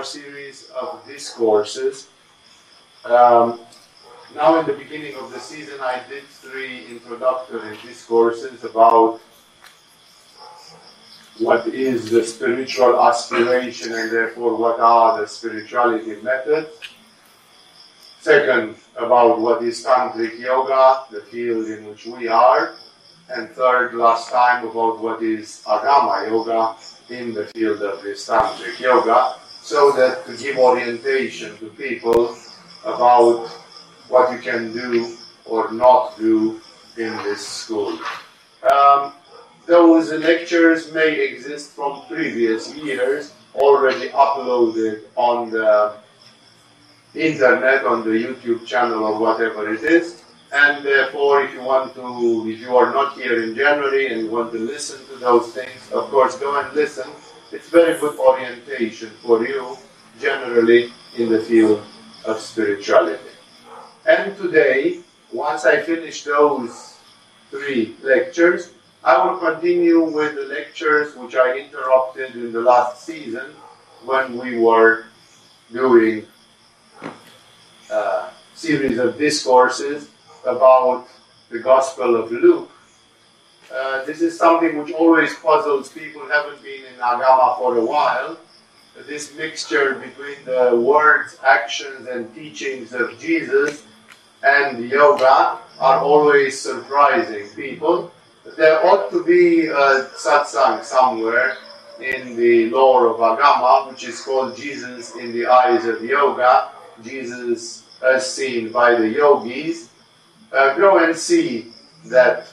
our series of discourses. Um, now, in the beginning of the season, I did three introductory discourses about what is the spiritual aspiration and therefore what are the spirituality methods. Second, about what is tantric yoga, the field in which we are. And third, last time, about what is agama yoga in the field of this tantric yoga, so that to give orientation to people about what you can do or not do in this school. Um, those lectures may exist from previous years, already uploaded on the internet, on the YouTube channel or whatever it is. And therefore, if you want to, if you are not here in January and want to listen to those things, of course, go and listen. It's very good orientation for you, generally, in the field of spirituality. And today, once I finish those three lectures, I will continue with the lectures which I interrupted in the last season when we were doing a uh, series of discourses about the Gospel of Luke. Uh, this is something which always puzzles people who haven't been in Agama for a while. This mixture between the words, actions, and teachings of Jesus and yoga are always surprising people there ought to be a satsang somewhere in the lore of Agama, which is called Jesus in the Eyes of Yoga, Jesus as seen by the yogis. Uh, go and see that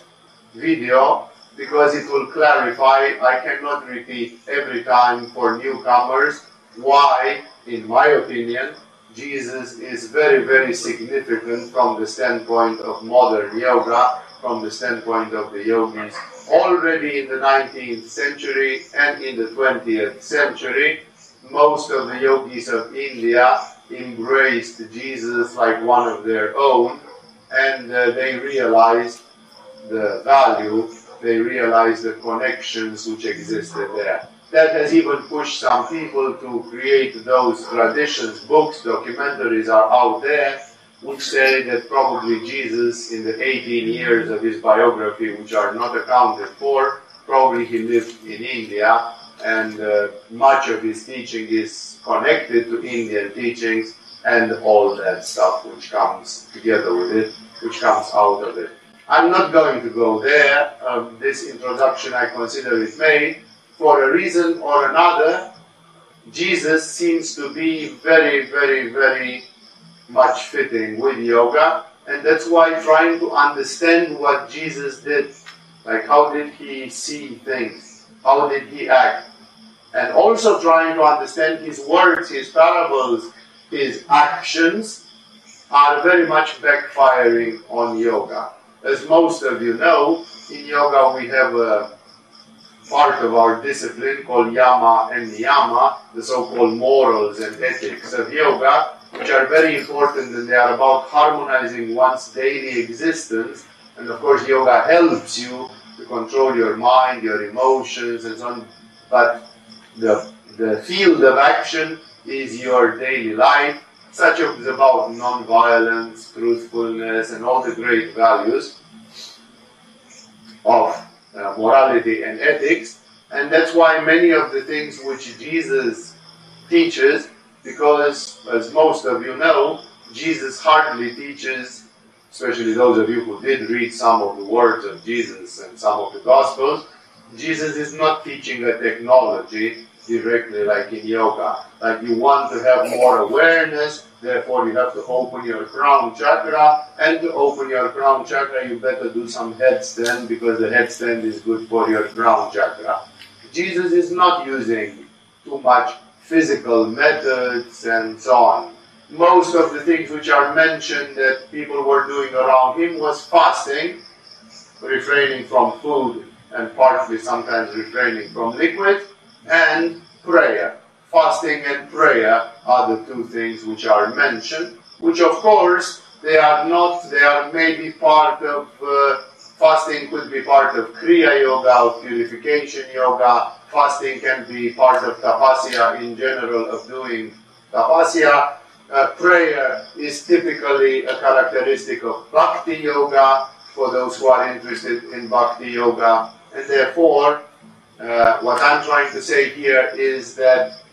video because it will clarify. I cannot repeat every time for newcomers why, in my opinion, Jesus is very, very significant from the standpoint of modern yoga from the standpoint of the yogis already in the 19th century and in the 20th century. Most of the yogis of India embraced Jesus like one of their own and uh, they realized the value, they realized the connections which existed there. That has even pushed some people to create those traditions, books, documentaries are out there which say that probably Jesus, in the 18 years of his biography, which are not accounted for, probably he lived in India, and uh, much of his teaching is connected to Indian teachings and all that stuff which comes together with it, which comes out of it. I'm not going to go there. Um, this introduction I consider it made for a reason or another. Jesus seems to be very, very, very much fitting with yoga, and that's why trying to understand what Jesus did, like how did he see things, how did he act, and also trying to understand his words, his parables, his actions, are very much backfiring on yoga. As most of you know, in yoga we have a part of our discipline called yama and niyama, the so-called morals and ethics of yoga, which are very important and they are about harmonizing one's daily existence. And of course, yoga helps you to control your mind, your emotions, and so on. But the, the field of action is your daily life, such as about non-violence, truthfulness, and all the great values of uh, morality and ethics. And that's why many of the things which Jesus teaches because, as most of you know, Jesus hardly teaches, especially those of you who did read some of the words of Jesus and some of the Gospels, Jesus is not teaching a technology directly like in yoga. Like you want to have more awareness, therefore you have to open your crown chakra, and to open your crown chakra you better do some headstand because the headstand is good for your crown chakra. Jesus is not using too much physical methods and so on. Most of the things which are mentioned that people were doing around him was fasting, refraining from food and partly sometimes refraining from liquid, and prayer. Fasting and prayer are the two things which are mentioned, which of course they are not, they are maybe part of uh, Fasting could be part of Kriya Yoga, or purification yoga. Fasting can be part of tapasya in general, of doing tapasya. Uh, prayer is typically a characteristic of Bhakti Yoga for those who are interested in Bhakti Yoga. And therefore, uh, what I'm trying to say here is that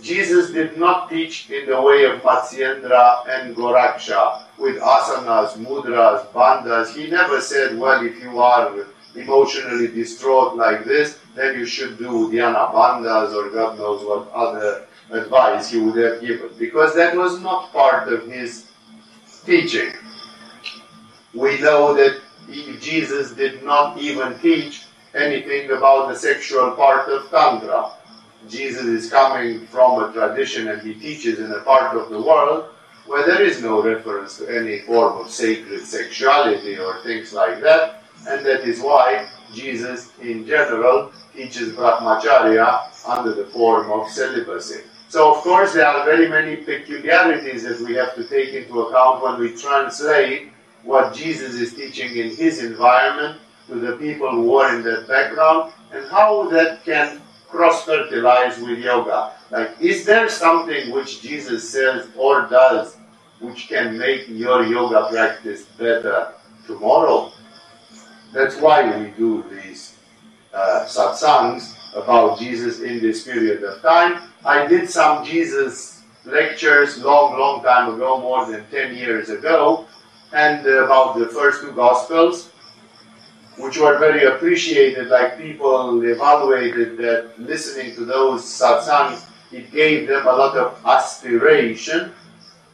Jesus did not teach in the way of Matsyendra and Goraksha with asanas, mudras, bandhas. He never said, well, if you are emotionally distraught like this, then you should do dhyana bandhas or God knows what other advice he would have given. Because that was not part of his teaching. We know that Jesus did not even teach anything about the sexual part of Tantra. Jesus is coming from a tradition and he teaches in a part of the world where there is no reference to any form of sacred sexuality or things like that, and that is why Jesus in general teaches Brahmacharya under the form of celibacy. So, of course, there are very many peculiarities that we have to take into account when we translate what Jesus is teaching in his environment to the people who are in that background and how that can cross fertilize with yoga. Like, is there something which Jesus says or does which can make your yoga practice better tomorrow? That's why we do these uh, satsangs about Jesus in this period of time. I did some Jesus lectures long, long time ago, more than 10 years ago, and about the first two Gospels which were very appreciated, like people evaluated that listening to those satsangs, it gave them a lot of aspiration,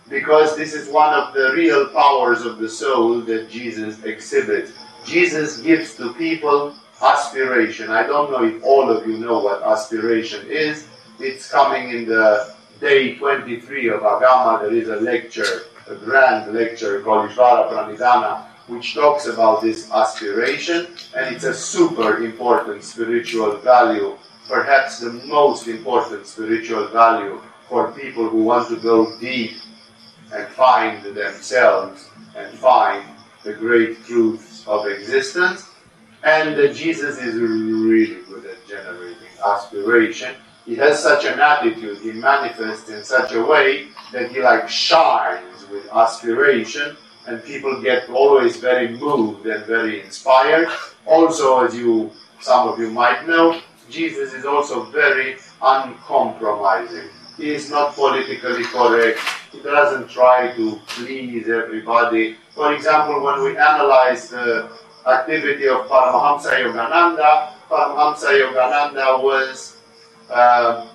because this is one of the real powers of the soul that Jesus exhibits. Jesus gives to people aspiration. I don't know if all of you know what aspiration is. It's coming in the day 23 of Agama. There is a lecture, a grand lecture called Ishvara Pranidhana, which talks about this aspiration, and it's a super important spiritual value, perhaps the most important spiritual value for people who want to go deep and find themselves and find the great truths of existence. And uh, Jesus is really good at generating aspiration. He has such an attitude, he manifests in such a way that he like shines with aspiration and people get always very moved and very inspired. Also, as you, some of you might know, Jesus is also very uncompromising. He is not politically correct. He doesn't try to please everybody. For example, when we analyze the activity of Paramahamsa Yogananda, Paramahamsa Yogananda was uh,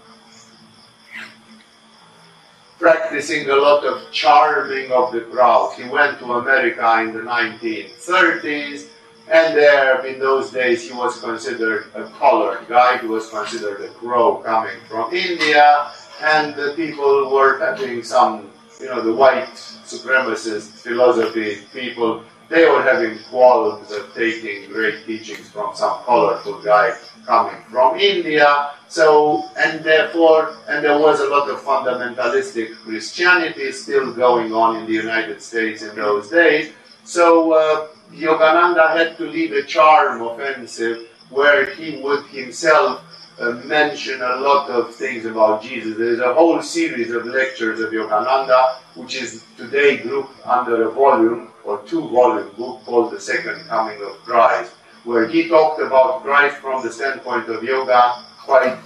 practicing a lot of charming of the crowd. He went to America in the 1930s, and there, in those days, he was considered a colored guy. He was considered a crow coming from India, and the people were having some, you know, the white supremacist philosophy people. They were having qualms of taking great teachings from some colorful guy coming from India. So, and therefore, and there was a lot of fundamentalistic Christianity still going on in the United States in those days. So, uh, Yogananda had to lead a charm offensive where he would himself uh, mention a lot of things about Jesus. There's a whole series of lectures of Yogananda, which is today grouped under a volume or two volume book called The Second Coming of Christ where he talked about Christ from the standpoint of yoga quite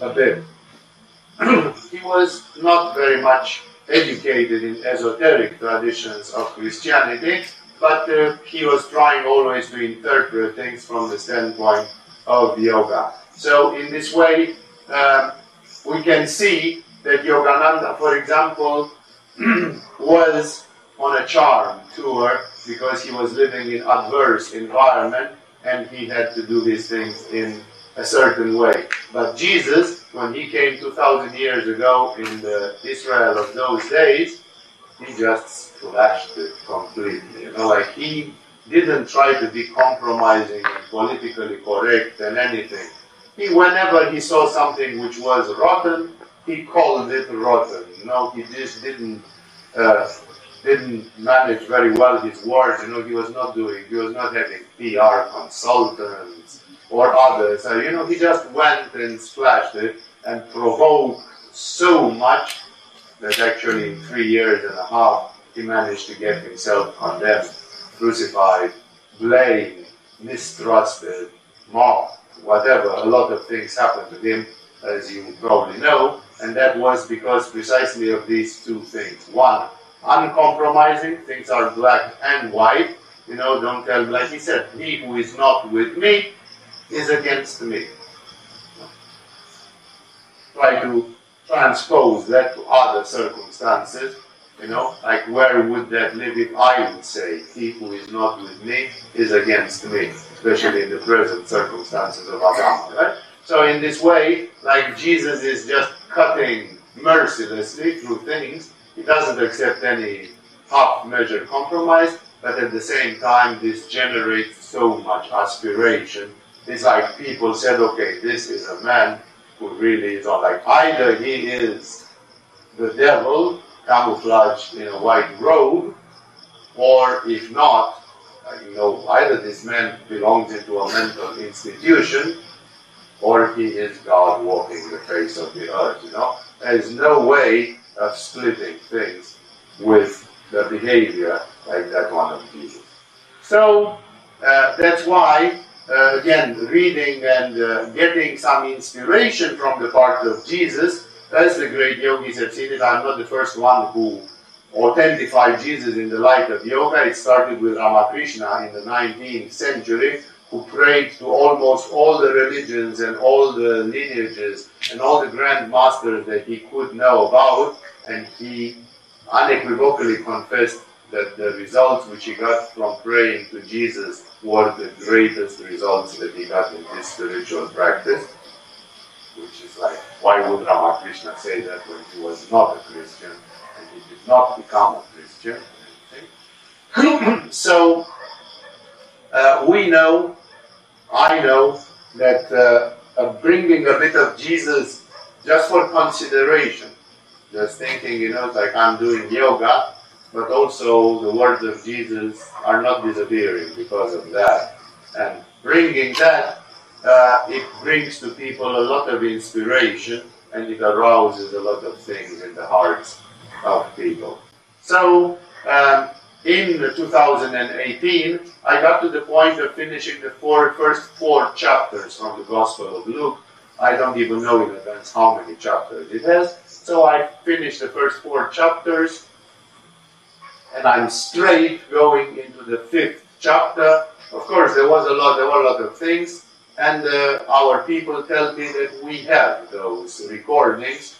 a bit. he was not very much educated in esoteric traditions of Christianity, but uh, he was trying always to interpret things from the standpoint of yoga. So, in this way, uh, we can see that Yogananda, for example, was on a charm tour because he was living in adverse environment and he had to do these things in a certain way. But Jesus, when he came 2,000 years ago in the Israel of those days, he just flashed it completely. You know, like he didn't try to be compromising and politically correct and anything. He, whenever he saw something which was rotten, he called it rotten. You know, he just didn't uh, didn't manage very well his words. You know, he was not doing, he was not having PR consultants or others. So, you know, he just went and splashed it and provoked so much that actually in three years and a half he managed to get himself condemned, crucified, blamed, mistrusted, mocked, whatever. A lot of things happened to him, as you probably know, and that was because precisely of these two things. One, uncompromising, things are black and white. You know, don't tell like he said, he who is not with me is against me. Try to transpose that to other circumstances. You know, like where would that live if I would say, he who is not with me is against me, especially in the present circumstances of Adam, right? So in this way, like Jesus is just cutting mercilessly through things, he doesn't accept any half-measure compromise, but at the same time, this generates so much aspiration. It's like people said, okay, this is a man who really is not like either he is the devil camouflaged in a white robe, or if not, uh, you know, either this man belongs into a mental institution, or he is God walking the face of the earth. You know, there is no way of splitting things with the behavior like that one of Jesus. So uh, that's why, uh, again, reading and uh, getting some inspiration from the part of Jesus, as the great yogis have seen it, I'm not the first one who authentified Jesus in the light of yoga. It started with Ramakrishna in the 19th century, who prayed to almost all the religions and all the lineages and all the grand masters that he could know about, and he unequivocally confessed that the results which he got from praying to Jesus were the greatest results that he got in his spiritual practice. Which is like, why would Ramakrishna say that when he was not a Christian and he did not become a Christian? so, uh, we know I know that uh, bringing a bit of Jesus just for consideration, just thinking, you know, like I'm doing yoga, but also the words of Jesus are not disappearing because of that. And bringing that, uh, it brings to people a lot of inspiration and it arouses a lot of things in the hearts of people. So, um, in 2018, I got to the point of finishing the four, first four chapters from the Gospel of Luke. I don't even know in advance how many chapters it has. So I finished the first four chapters, and I'm straight going into the fifth chapter. Of course, there was a lot, there were a lot of things, and uh, our people tell me that we have those recordings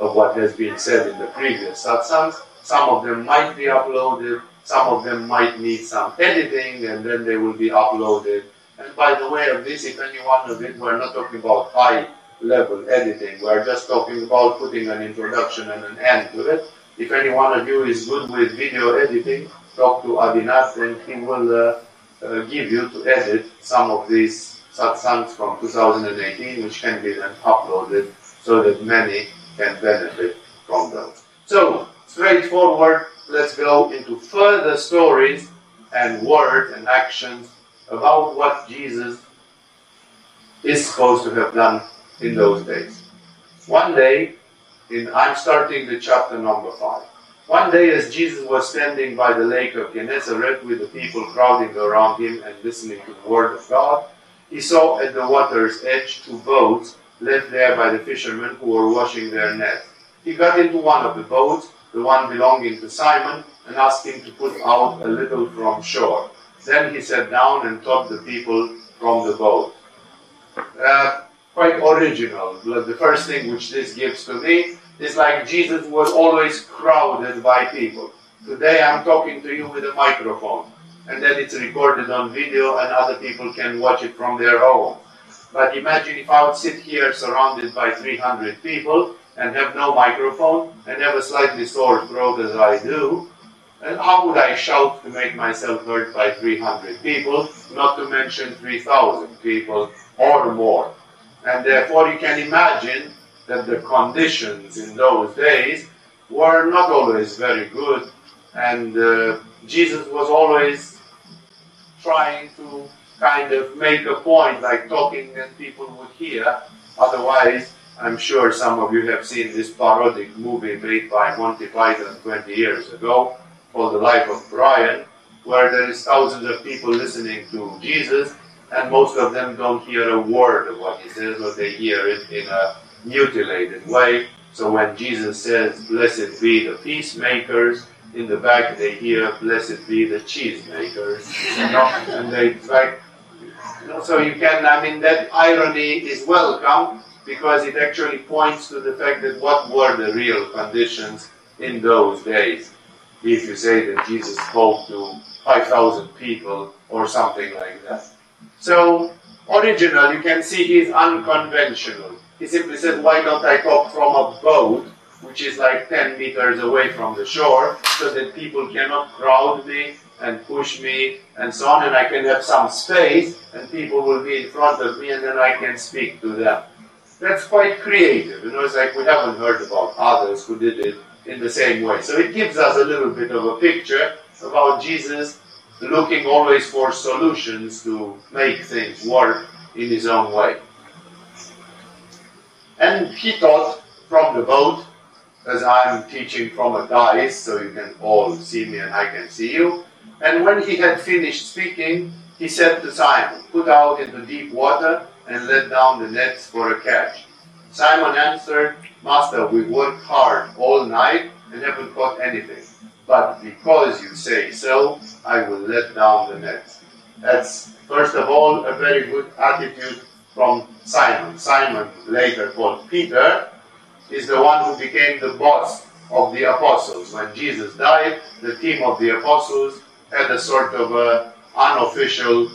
of what has been said in the previous satsangs. Some of them might be uploaded, some of them might need some editing, and then they will be uploaded. And by the way of this, if any one of it, we're not talking about high level editing, we're just talking about putting an introduction and an end to it. If any one of you is good with video editing, talk to Adinath and he will uh, uh, give you to edit some of these satsangs from 2018, which can be then uploaded so that many can benefit from those. So, straightforward, let's go into further stories and words and actions about what Jesus is supposed to have done in those days. One day, in, I'm starting the chapter number five. One day, as Jesus was standing by the lake of Gennesaret with the people crowding around him and listening to the word of God, he saw at the water's edge two boats left there by the fishermen who were washing their nets. He got into one of the boats the one belonging to Simon, and asked him to put out a little from shore. Then he sat down and taught the people from the boat. Uh, quite original. The first thing which this gives to me is like Jesus was always crowded by people. Today I'm talking to you with a microphone, and then it's recorded on video, and other people can watch it from their home. But imagine if I would sit here surrounded by 300 people and have no microphone and have a slightly sore throat as I do, and how would I shout to make myself heard by 300 people, not to mention 3,000 people or more? And therefore you can imagine that the conditions in those days were not always very good And uh, Jesus was always trying to kind of make a point, like talking that people would hear. Otherwise, I'm sure some of you have seen this parodic movie made by Monty Python 20 years ago called The Life of Brian, where there is thousands of people listening to Jesus, and most of them don't hear a word of what he says, but they hear it in a mutilated way. So when Jesus says, Blessed be the peacemakers, in the back they hear, Blessed be the cheesemakers. Know? and they know, so you can, I mean, that irony is welcome because it actually points to the fact that what were the real conditions in those days. If you say that Jesus spoke to 5,000 people or something like that. So, original, you can see he's unconventional. He simply said, why don't I talk from a boat, which is like 10 meters away from the shore, so that people cannot crowd me and push me and so on, and I can have some space, and people will be in front of me, and then I can speak to them. That's quite creative. You know, it's like we haven't heard about others who did it in the same way. So it gives us a little bit of a picture about Jesus looking always for solutions to make things work in his own way. And he taught from the boat, as I'm teaching from a dais, so you can all see me and I can see you. And when he had finished speaking, he said to Simon, Put out into deep water and let down the nets for a catch. Simon answered, Master, we worked hard all night and haven't caught anything. But because you say so, I will let down the net. That's, first of all, a very good attitude from Simon. Simon, later called Peter, is the one who became the boss of the apostles. When Jesus died, the team of the apostles had a sort of a unofficial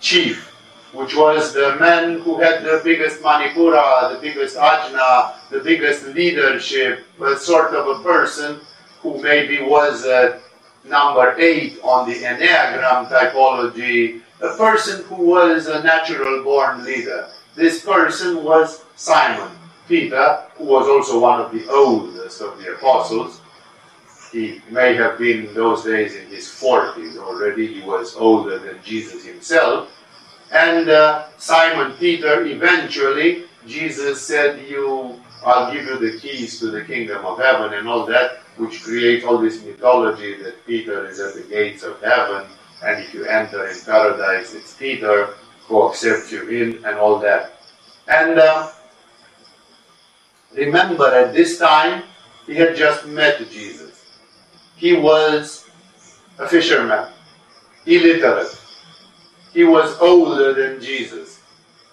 chief, which was the man who had the biggest manipura, the biggest ajna, the biggest leadership, a sort of a person who maybe was uh, number eight on the Enneagram typology, a person who was a natural born leader. This person was Simon Peter, who was also one of the oldest of the apostles. He may have been in those days in his 40s already, he was older than Jesus himself. And uh, Simon Peter, eventually, Jesus said, You I'll give you the keys to the kingdom of heaven and all that, which create all this mythology that Peter is at the gates of heaven, and if you enter in paradise, it's Peter who accepts you in, and all that. And uh, remember, at this time, he had just met Jesus. He was a fisherman, illiterate. He was older than Jesus.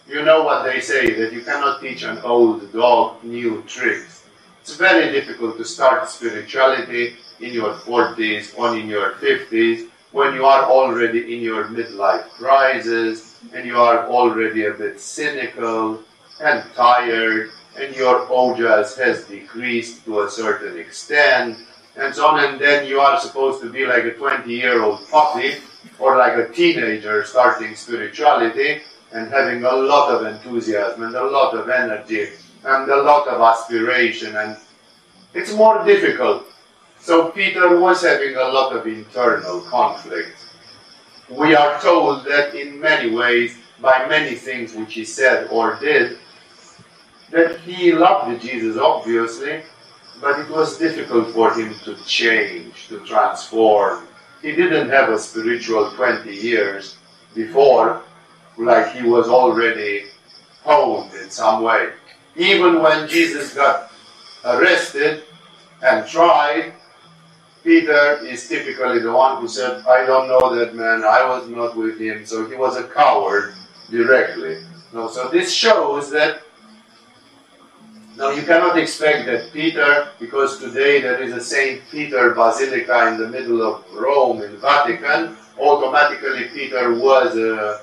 You know what they say, that you cannot teach an old dog new tricks. It's very difficult to start spirituality in your 40s or in your 50s when you are already in your midlife crisis and you are already a bit cynical and tired and your ojas has decreased to a certain extent and so on and then you are supposed to be like a 20 year old puppy or like a teenager starting spirituality and having a lot of enthusiasm and a lot of energy and a lot of aspiration and it's more difficult. So Peter was having a lot of internal conflict. We are told that in many ways, by many things which he said or did, that he loved Jesus obviously, but it was difficult for him to change, to transform. He didn't have a spiritual 20 years before, like he was already honed in some way. Even when Jesus got arrested and tried, Peter is typically the one who said, I don't know that man, I was not with him, so he was a coward directly. No, so this shows that now you cannot expect that Peter, because today there is a Saint Peter Basilica in the middle of Rome in Vatican, automatically Peter was a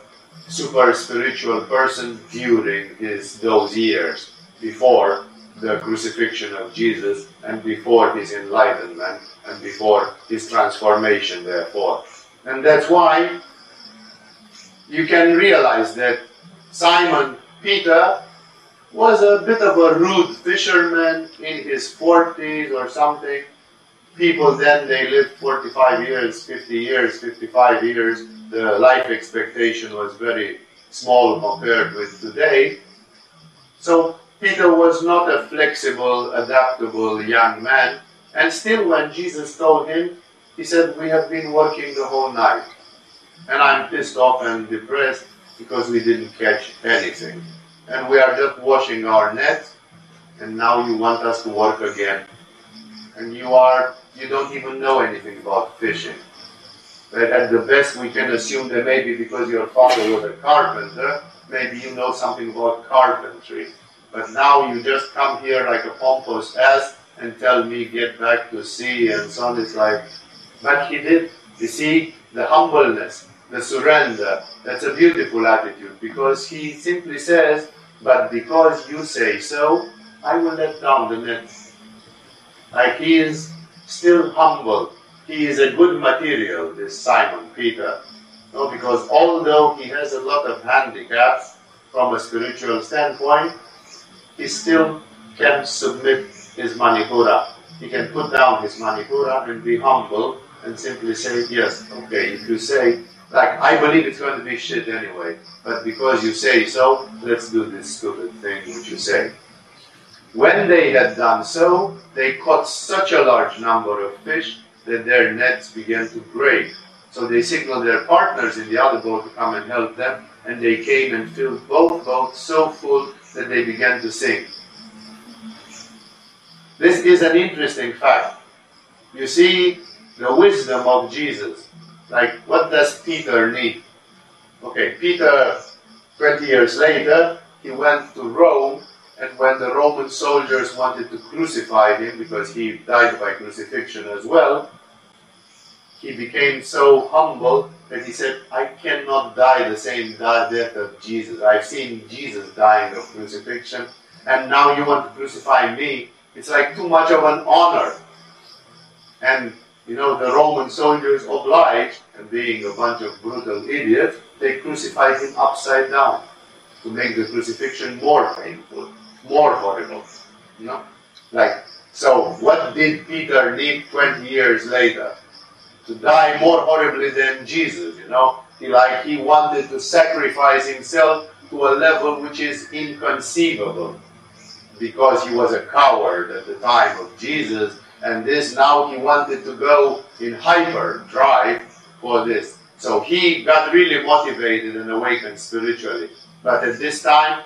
super spiritual person during his those years before the crucifixion of Jesus and before his enlightenment and before his transformation therefore. And that's why you can realize that Simon Peter was a bit of a rude fisherman in his 40s or something. people then they lived 45 years, 50 years, 55 years. The life expectation was very small compared with today. So Peter was not a flexible, adaptable young man. And still, when Jesus told him, he said, We have been working the whole night. And I'm pissed off and depressed because we didn't catch anything. And we are just washing our nets, and now you want us to work again. And you are you don't even know anything about fishing. But at the best we can assume that maybe because your father was a carpenter, maybe you know something about carpentry. But now you just come here like a pompous ass and tell me get back to sea and so on. It's like, but he did. You see, the humbleness, the surrender, that's a beautiful attitude because he simply says, but because you say so, I will let down the net. Like he is still humble. He is a good material, this Simon Peter. No, because although he has a lot of handicaps from a spiritual standpoint, he still can submit his manipura. He can put down his manipura and be humble and simply say, yes, okay, if you say, like, I believe it's going to be shit anyway, but because you say so, let's do this stupid thing which you say. When they had done so, they caught such a large number of fish that their nets began to break. So they signaled their partners in the other boat to come and help them, and they came and filled both boats so full that they began to sing. This is an interesting fact. You see the wisdom of Jesus. Like, what does Peter need? Okay, Peter, 20 years later, he went to Rome and when the Roman soldiers wanted to crucify him, because he died by crucifixion as well, he became so humble that he said, I cannot die the same death of Jesus. I've seen Jesus dying of crucifixion, and now you want to crucify me. It's like too much of an honor. And, you know, the Roman soldiers obliged, and being a bunch of brutal idiots, they crucified him upside down to make the crucifixion more painful more horrible. You know? Like, so what did Peter need 20 years later? To die more horribly than Jesus, you know? He like he wanted to sacrifice himself to a level which is inconceivable because he was a coward at the time of Jesus, and this now he wanted to go in hyper drive for this. So he got really motivated and awakened spiritually. But at this time,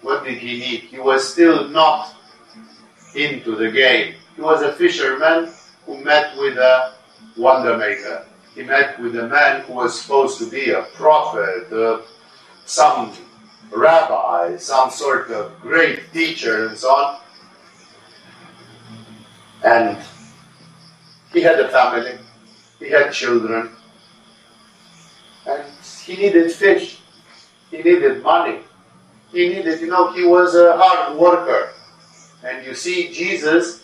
what did he need? He was still not into the game. He was a fisherman who met with a wonder maker. He met with a man who was supposed to be a prophet, uh, some rabbi, some sort of great teacher, and so on. And he had a family, he had children, and he needed fish, he needed money he needed, you know, he was a hard worker. And you see, Jesus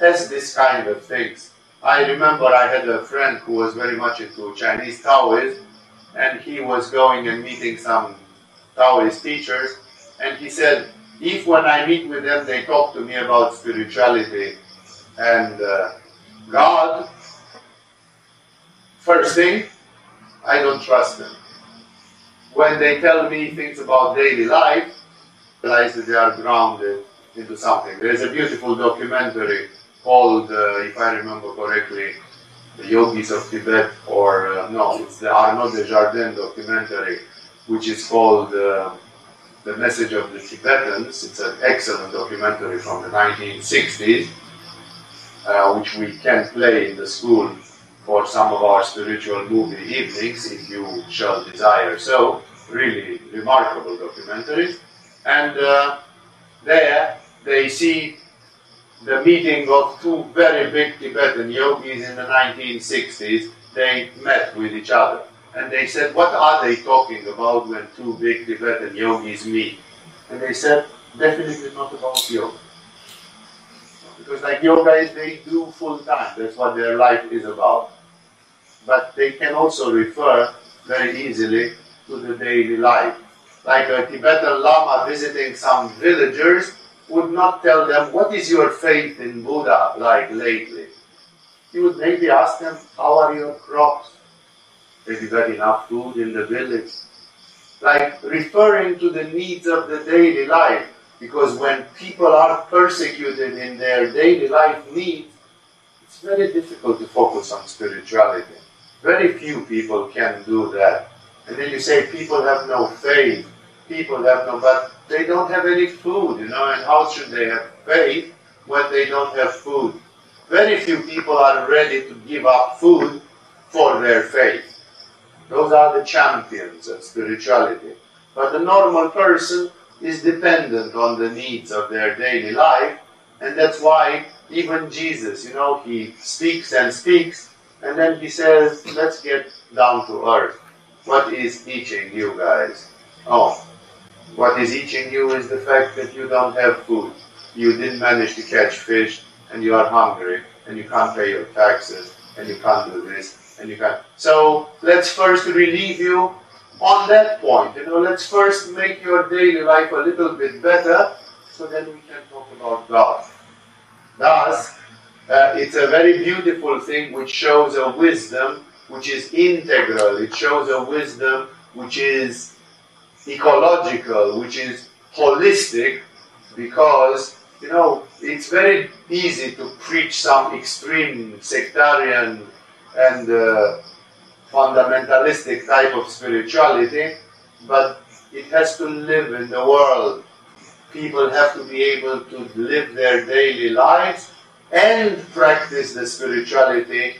has this kind of things. I remember I had a friend who was very much into Chinese Taoism, and he was going and meeting some Taoist teachers, and he said, if when I meet with them they talk to me about spirituality and uh, God, first thing, I don't trust them when they tell me things about daily life, I realize that they are grounded into something. There's a beautiful documentary called, uh, if I remember correctly, The Yogis of Tibet, or uh, no, it's the Arnaud Desjardins documentary, which is called uh, The Message of the Tibetans. It's an excellent documentary from the 1960s, uh, which we can play in the school for some of our spiritual movie evenings, if you shall desire so. Really remarkable documentaries. And uh, there they see the meeting of two very big Tibetan yogis in the 1960s. They met with each other. And they said, What are they talking about when two big Tibetan yogis meet? And they said, Definitely not about yoga. Because like yoga is they do full time. That's what their life is about but they can also refer very easily to the daily life. Like a Tibetan Lama visiting some villagers would not tell them, What is your faith in Buddha like lately? he would maybe ask them, How are your crops? Have you got enough food in the village? Like referring to the needs of the daily life. Because when people are persecuted in their daily life needs, it's very difficult to focus on spirituality. Very few people can do that. And then you say people have no faith, people have no, but they don't have any food, you know, and how should they have faith when they don't have food? Very few people are ready to give up food for their faith. Those are the champions of spirituality. But the normal person is dependent on the needs of their daily life, and that's why even Jesus, you know, he speaks and speaks, and then he says, let's get down to earth. What is teaching you guys? Oh, what is eating you is the fact that you don't have food. You didn't manage to catch fish, and you are hungry, and you can't pay your taxes, and you can't do this, and you can't. So let's first relieve you on that point. You know, let's first make your daily life a little bit better, so then we can talk about God. Thus, uh, it's a very beautiful thing which shows a wisdom which is integral. It shows a wisdom which is ecological, which is holistic, because you know it's very easy to preach some extreme sectarian and uh, fundamentalistic type of spirituality, but it has to live in the world. People have to be able to live their daily lives and practice the spirituality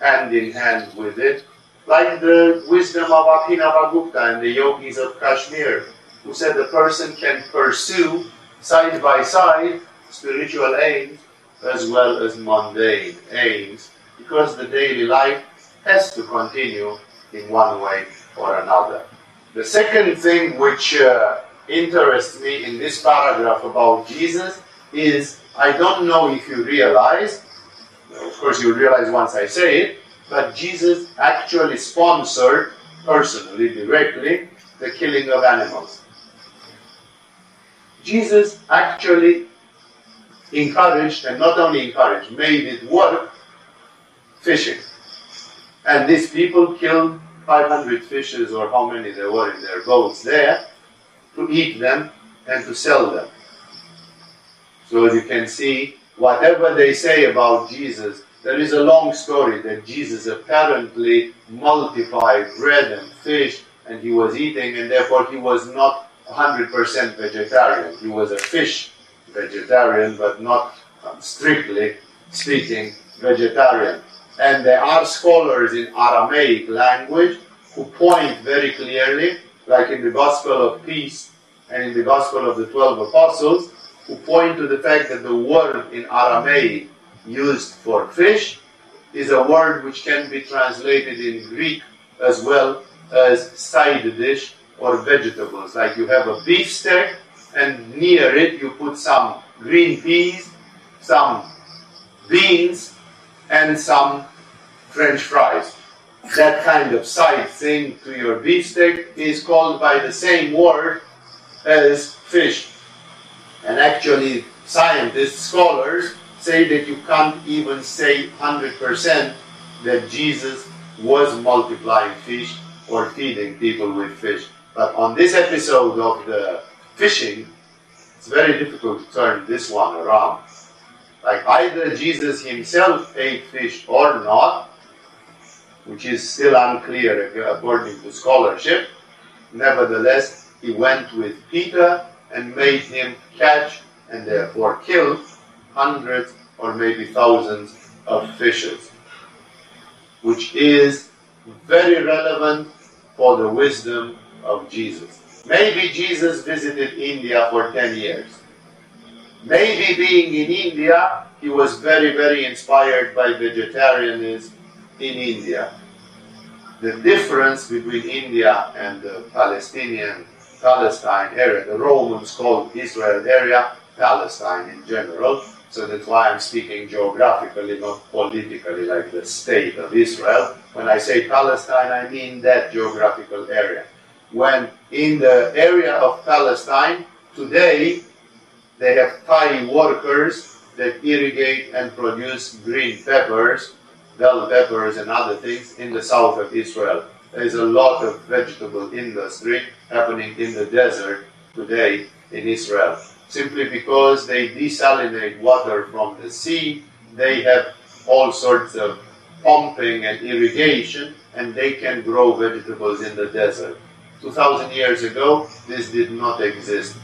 hand in hand with it, like the wisdom of Abhinavagupta and the yogis of Kashmir, who said the person can pursue side by side spiritual aims as well as mundane aims, because the daily life has to continue in one way or another. The second thing which uh, interests me in this paragraph about Jesus is I don't know if you realize, of course you realize once I say it, but Jesus actually sponsored personally, directly, the killing of animals. Jesus actually encouraged, and not only encouraged, made it work fishing. And these people killed 500 fishes, or how many there were in their boats there, to eat them and to sell them. So as you can see, whatever they say about Jesus, there is a long story that Jesus apparently multiplied bread and fish and he was eating, and therefore he was not 100% vegetarian. He was a fish vegetarian, but not um, strictly speaking vegetarian. And there are scholars in Aramaic language who point very clearly, like in the Gospel of Peace and in the Gospel of the Twelve Apostles, who point to the fact that the word in Aramaic used for fish is a word which can be translated in Greek as well as side dish or vegetables. Like you have a beef steak and near it you put some green peas, some beans, and some French fries. That kind of side thing to your beefsteak is called by the same word as fish. And actually, scientists, scholars, say that you can't even say 100% that Jesus was multiplying fish or feeding people with fish. But on this episode of the fishing, it's very difficult to turn this one around. Like either Jesus himself ate fish or not, which is still unclear according to scholarship. Nevertheless, he went with Peter and made him catch and therefore kill hundreds or maybe thousands of fishes, which is very relevant for the wisdom of Jesus. Maybe Jesus visited India for 10 years. Maybe being in India, he was very, very inspired by vegetarianism in India. The difference between India and the Palestinian Palestine area, the Romans called Israel area Palestine in general, so that's why I'm speaking geographically, not politically, like the state of Israel. When I say Palestine, I mean that geographical area. When in the area of Palestine, today, they have Thai workers that irrigate and produce green peppers bell peppers and other things in the south of Israel. There is a lot of vegetable industry happening in the desert today in Israel. Simply because they desalinate water from the sea, they have all sorts of pumping and irrigation, and they can grow vegetables in the desert. 2000 years ago, this did not exist.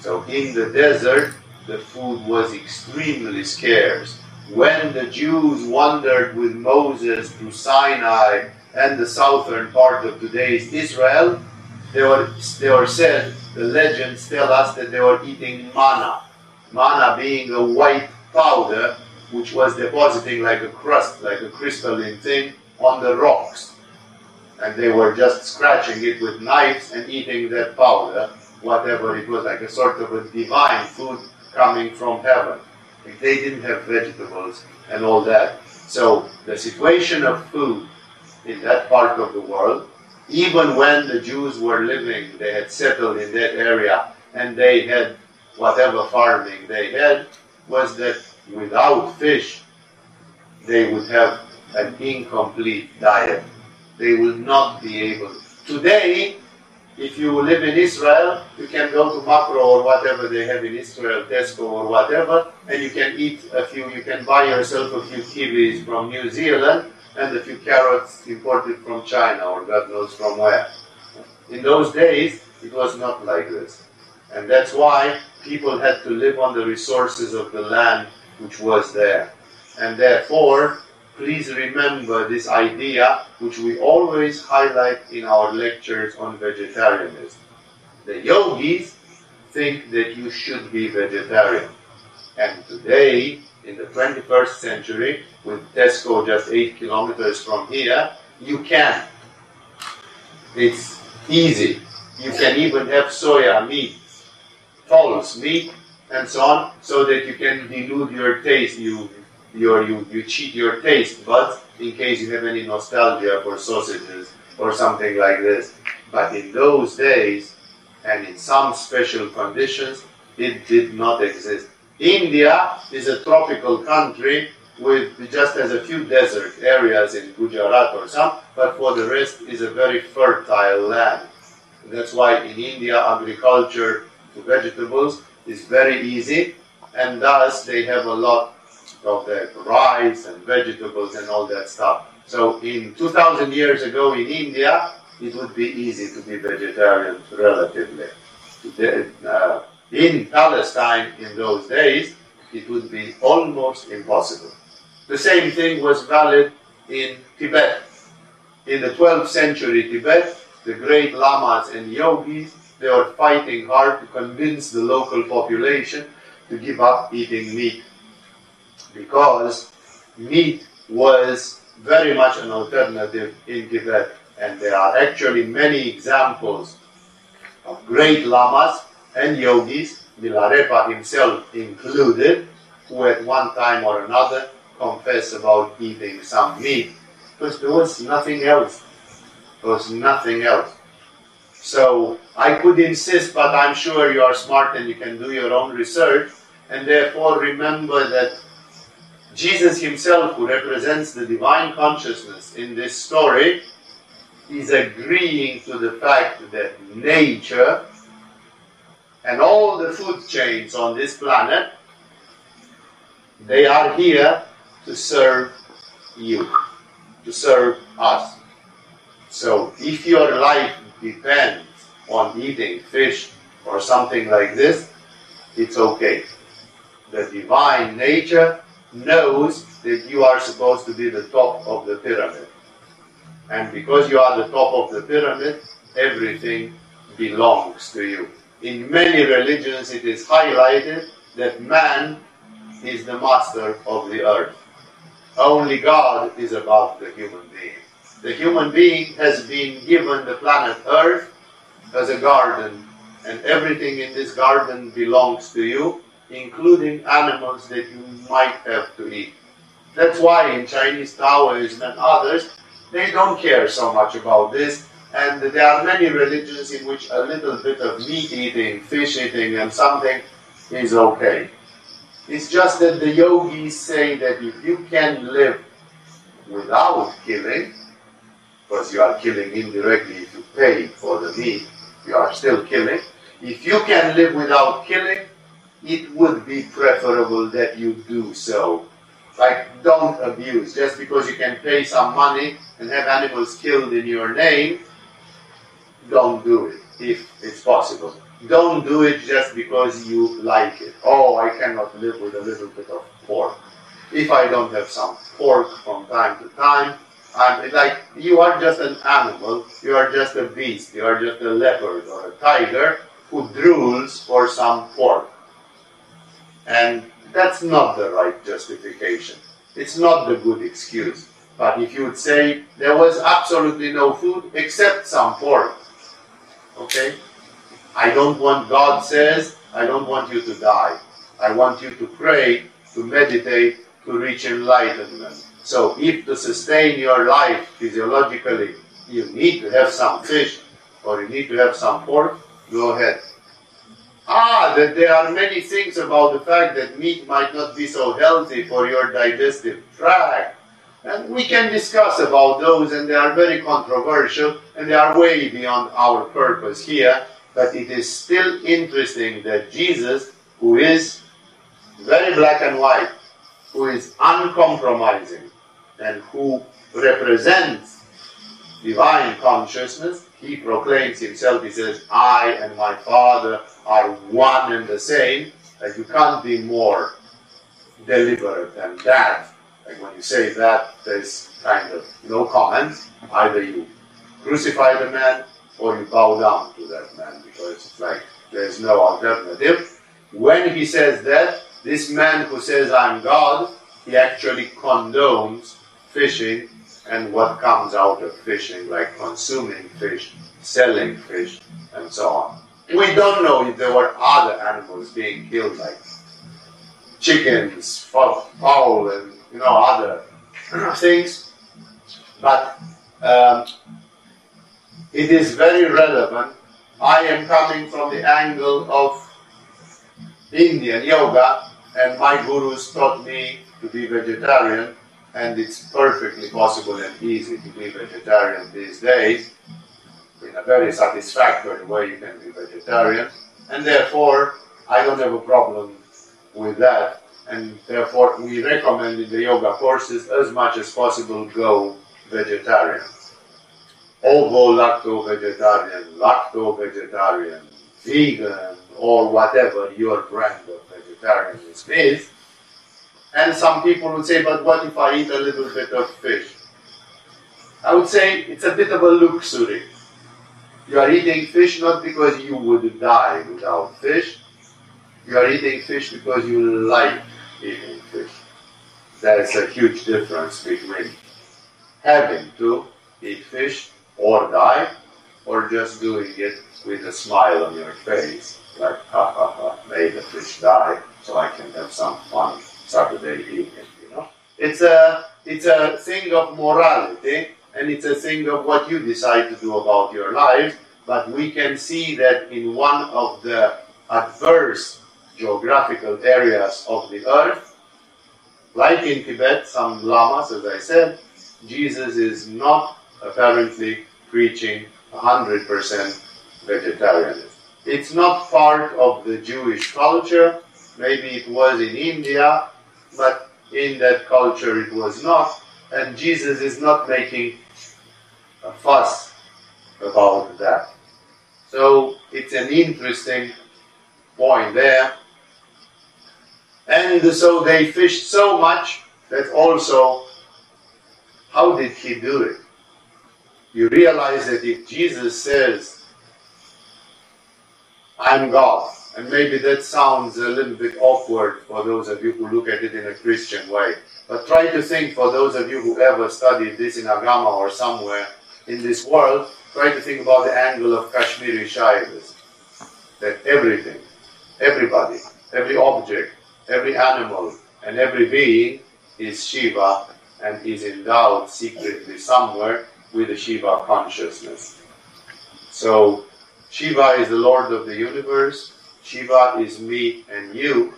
So in the desert, the food was extremely scarce. When the Jews wandered with Moses to Sinai and the southern part of today's Israel, they were, they were said, the legends tell us that they were eating manna. Manna being a white powder which was depositing like a crust, like a crystalline thing on the rocks. And they were just scratching it with knives and eating that powder, whatever it was, like a sort of a divine food coming from heaven. If they didn't have vegetables and all that. So the situation of food in that part of the world, even when the Jews were living, they had settled in that area and they had whatever farming they had, was that without fish, they would have an incomplete diet. They will not be able. Today, if you live in Israel, you can go to Makro or whatever they have in Israel, Tesco or whatever, and you can eat a few, you can buy yourself a few kiwis from New Zealand and a few carrots imported from China or God knows from where. In those days, it was not like this. And that's why people had to live on the resources of the land which was there. And therefore, please remember this idea which we always highlight in our lectures on vegetarianism. The yogis think that you should be vegetarian. And today, in the 21st century, with Tesco just 8 kilometers from here, you can. It's easy. You can even have soya meat, false meat, and so on, so that you can delude your taste, you, your, you, you cheat your taste buds in case you have any nostalgia for sausages or something like this. But in those days, and in some special conditions, it did not exist. India is a tropical country with just as a few desert areas in Gujarat or some, but for the rest is a very fertile land. And that's why in India agriculture to vegetables is very easy, and thus they have a lot of the rice and vegetables and all that stuff. So in 2000 years ago in India, it would be easy to be vegetarian relatively. Uh, in Palestine in those days, it would be almost impossible. The same thing was valid in Tibet. In the 12th century Tibet, the great lamas and yogis they were fighting hard to convince the local population to give up eating meat because meat was very much an alternative in Tibet. And there are actually many examples of great lamas and yogis, Milarepa himself included, who at one time or another confessed about eating some meat because there was nothing else. There was nothing else. So I could insist, but I'm sure you are smart and you can do your own research. And therefore, remember that Jesus himself, who represents the divine consciousness in this story, is agreeing to the fact that nature and all the food chains on this planet they are here to serve you, to serve us. So if your life depends on eating fish or something like this, it's okay. The divine nature knows that you are supposed to be the top of the pyramid. And because you are the top of the pyramid, everything belongs to you. In many religions, it is highlighted that man is the master of the earth. Only God is above the human being. The human being has been given the planet Earth as a garden, and everything in this garden belongs to you, including animals that you might have to eat. That's why in Chinese Taoism and others, they don't care so much about this, and there are many religions in which a little bit of meat eating, fish eating, and something is okay. It's just that the yogis say that if you can live without killing, because you are killing indirectly if you pay for the meat, you are still killing. If you can live without killing, it would be preferable that you do so. Like, don't abuse. Just because you can pay some money and have animals killed in your name, don't do it if it's possible. Don't do it just because you like it. Oh, I cannot live with a little bit of pork. If I don't have some pork from time to time, I'm like you are just an animal, you are just a beast, you are just a leopard or a tiger who drools for some pork. And that's not the right justification. It's not the good excuse. But if you would say there was absolutely no food except some pork, okay? I don't want, God says, I don't want you to die. I want you to pray, to meditate, to reach enlightenment. So if to sustain your life physiologically, you need to have some fish or you need to have some pork, go ahead. Ah, that there are many things about the fact that meat might not be so healthy for your digestive tract. And we can discuss about those, and they are very controversial, and they are way beyond our purpose here. But it is still interesting that Jesus, who is very black and white, who is uncompromising, and who represents divine consciousness, he proclaims himself, he says, I and my Father are one and the same, that you can't be more deliberate than that. Like when you say that, there's kind of no comment. Either you crucify the man or you bow down to that man because it's like there's no alternative. When he says that, this man who says I'm God, he actually condones fishing and what comes out of fishing, like consuming fish, selling fish, and so on. We don't know if there were other animals being killed, like chickens, fowl, and you know other things, but um, it is very relevant. I am coming from the angle of Indian yoga, and my gurus taught me to be vegetarian, and it's perfectly possible and easy to be vegetarian these days in a very satisfactory way you can be vegetarian, and therefore I don't have a problem with that, and therefore we recommend in the yoga courses as much as possible go vegetarian. Ovo lacto vegetarian, lacto vegetarian, vegan, or whatever your brand of vegetarianism is. And some people would say, but what if I eat a little bit of fish? I would say it's a bit of a luxury. You are eating fish not because you would die without fish. You are eating fish because you like eating fish. There is a huge difference between having to eat fish or die, or just doing it with a smile on your face, like, ha ha ha, may the fish die, so I can have some fun Saturday evening, you know. It's a, it's a thing of morality, and it's a thing of what you decide to do about your life, but we can see that in one of the adverse geographical areas of the earth, like in Tibet, some lamas, as I said, Jesus is not apparently preaching 100% vegetarianism. It's not part of the Jewish culture. Maybe it was in India, but in that culture it was not. And Jesus is not making a fuss about that. So it's an interesting point there. And so they fished so much that also, how did he do it? You realize that if Jesus says, I'm God, and maybe that sounds a little bit awkward for those of you who look at it in a Christian way. But try to think for those of you who ever studied this in Agama or somewhere in this world, try to think about the angle of Kashmiri Shaivism. That everything, everybody, every object, every animal, and every being is Shiva and is endowed secretly somewhere with the Shiva consciousness. So, Shiva is the Lord of the universe, Shiva is me and you,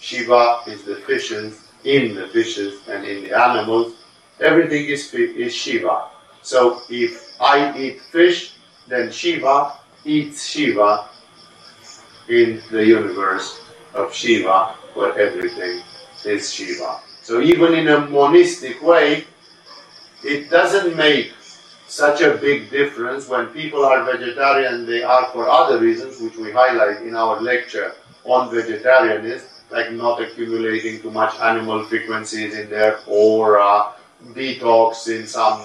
Shiva is the fishes in the fishes and in the animals, everything is, is Shiva. So if I eat fish, then Shiva eats Shiva in the universe of Shiva, where everything is Shiva. So even in a monistic way, it doesn't make such a big difference when people are vegetarian, they are for other reasons, which we highlight in our lecture on vegetarianism, like not accumulating too much animal frequencies in their aura, detox in some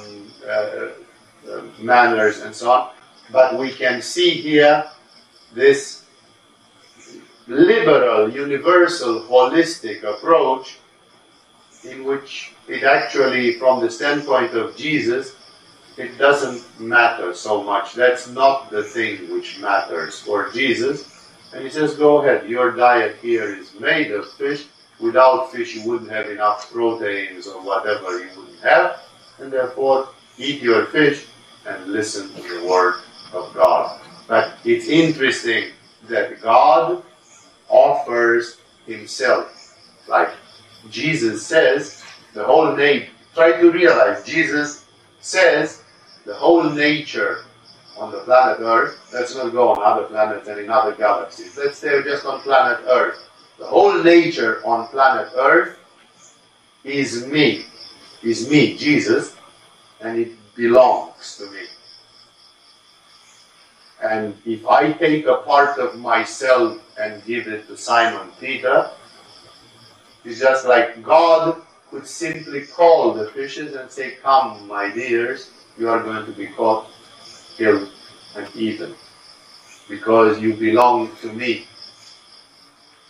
uh, uh, manners and so on. But we can see here this liberal, universal, holistic approach in which it actually, from the standpoint of Jesus, it doesn't matter so much. That's not the thing which matters for Jesus. And he says, go ahead, your diet here is made of fish. Without fish, you wouldn't have enough proteins or whatever you wouldn't have. And therefore, eat your fish and listen to the word of God. But it's interesting that God offers himself. Like Jesus says, the whole nature, try to realize, Jesus says the whole nature on the planet Earth, let's not go on other planets and in other galaxies, let's stay just on planet Earth. The whole nature on planet Earth is me, is me, Jesus, and it belongs to me. And if I take a part of myself and give it to Simon Peter, it's just like God could simply call the fishes and say, Come, my dears, you are going to be caught, killed, and eaten because you belong to me.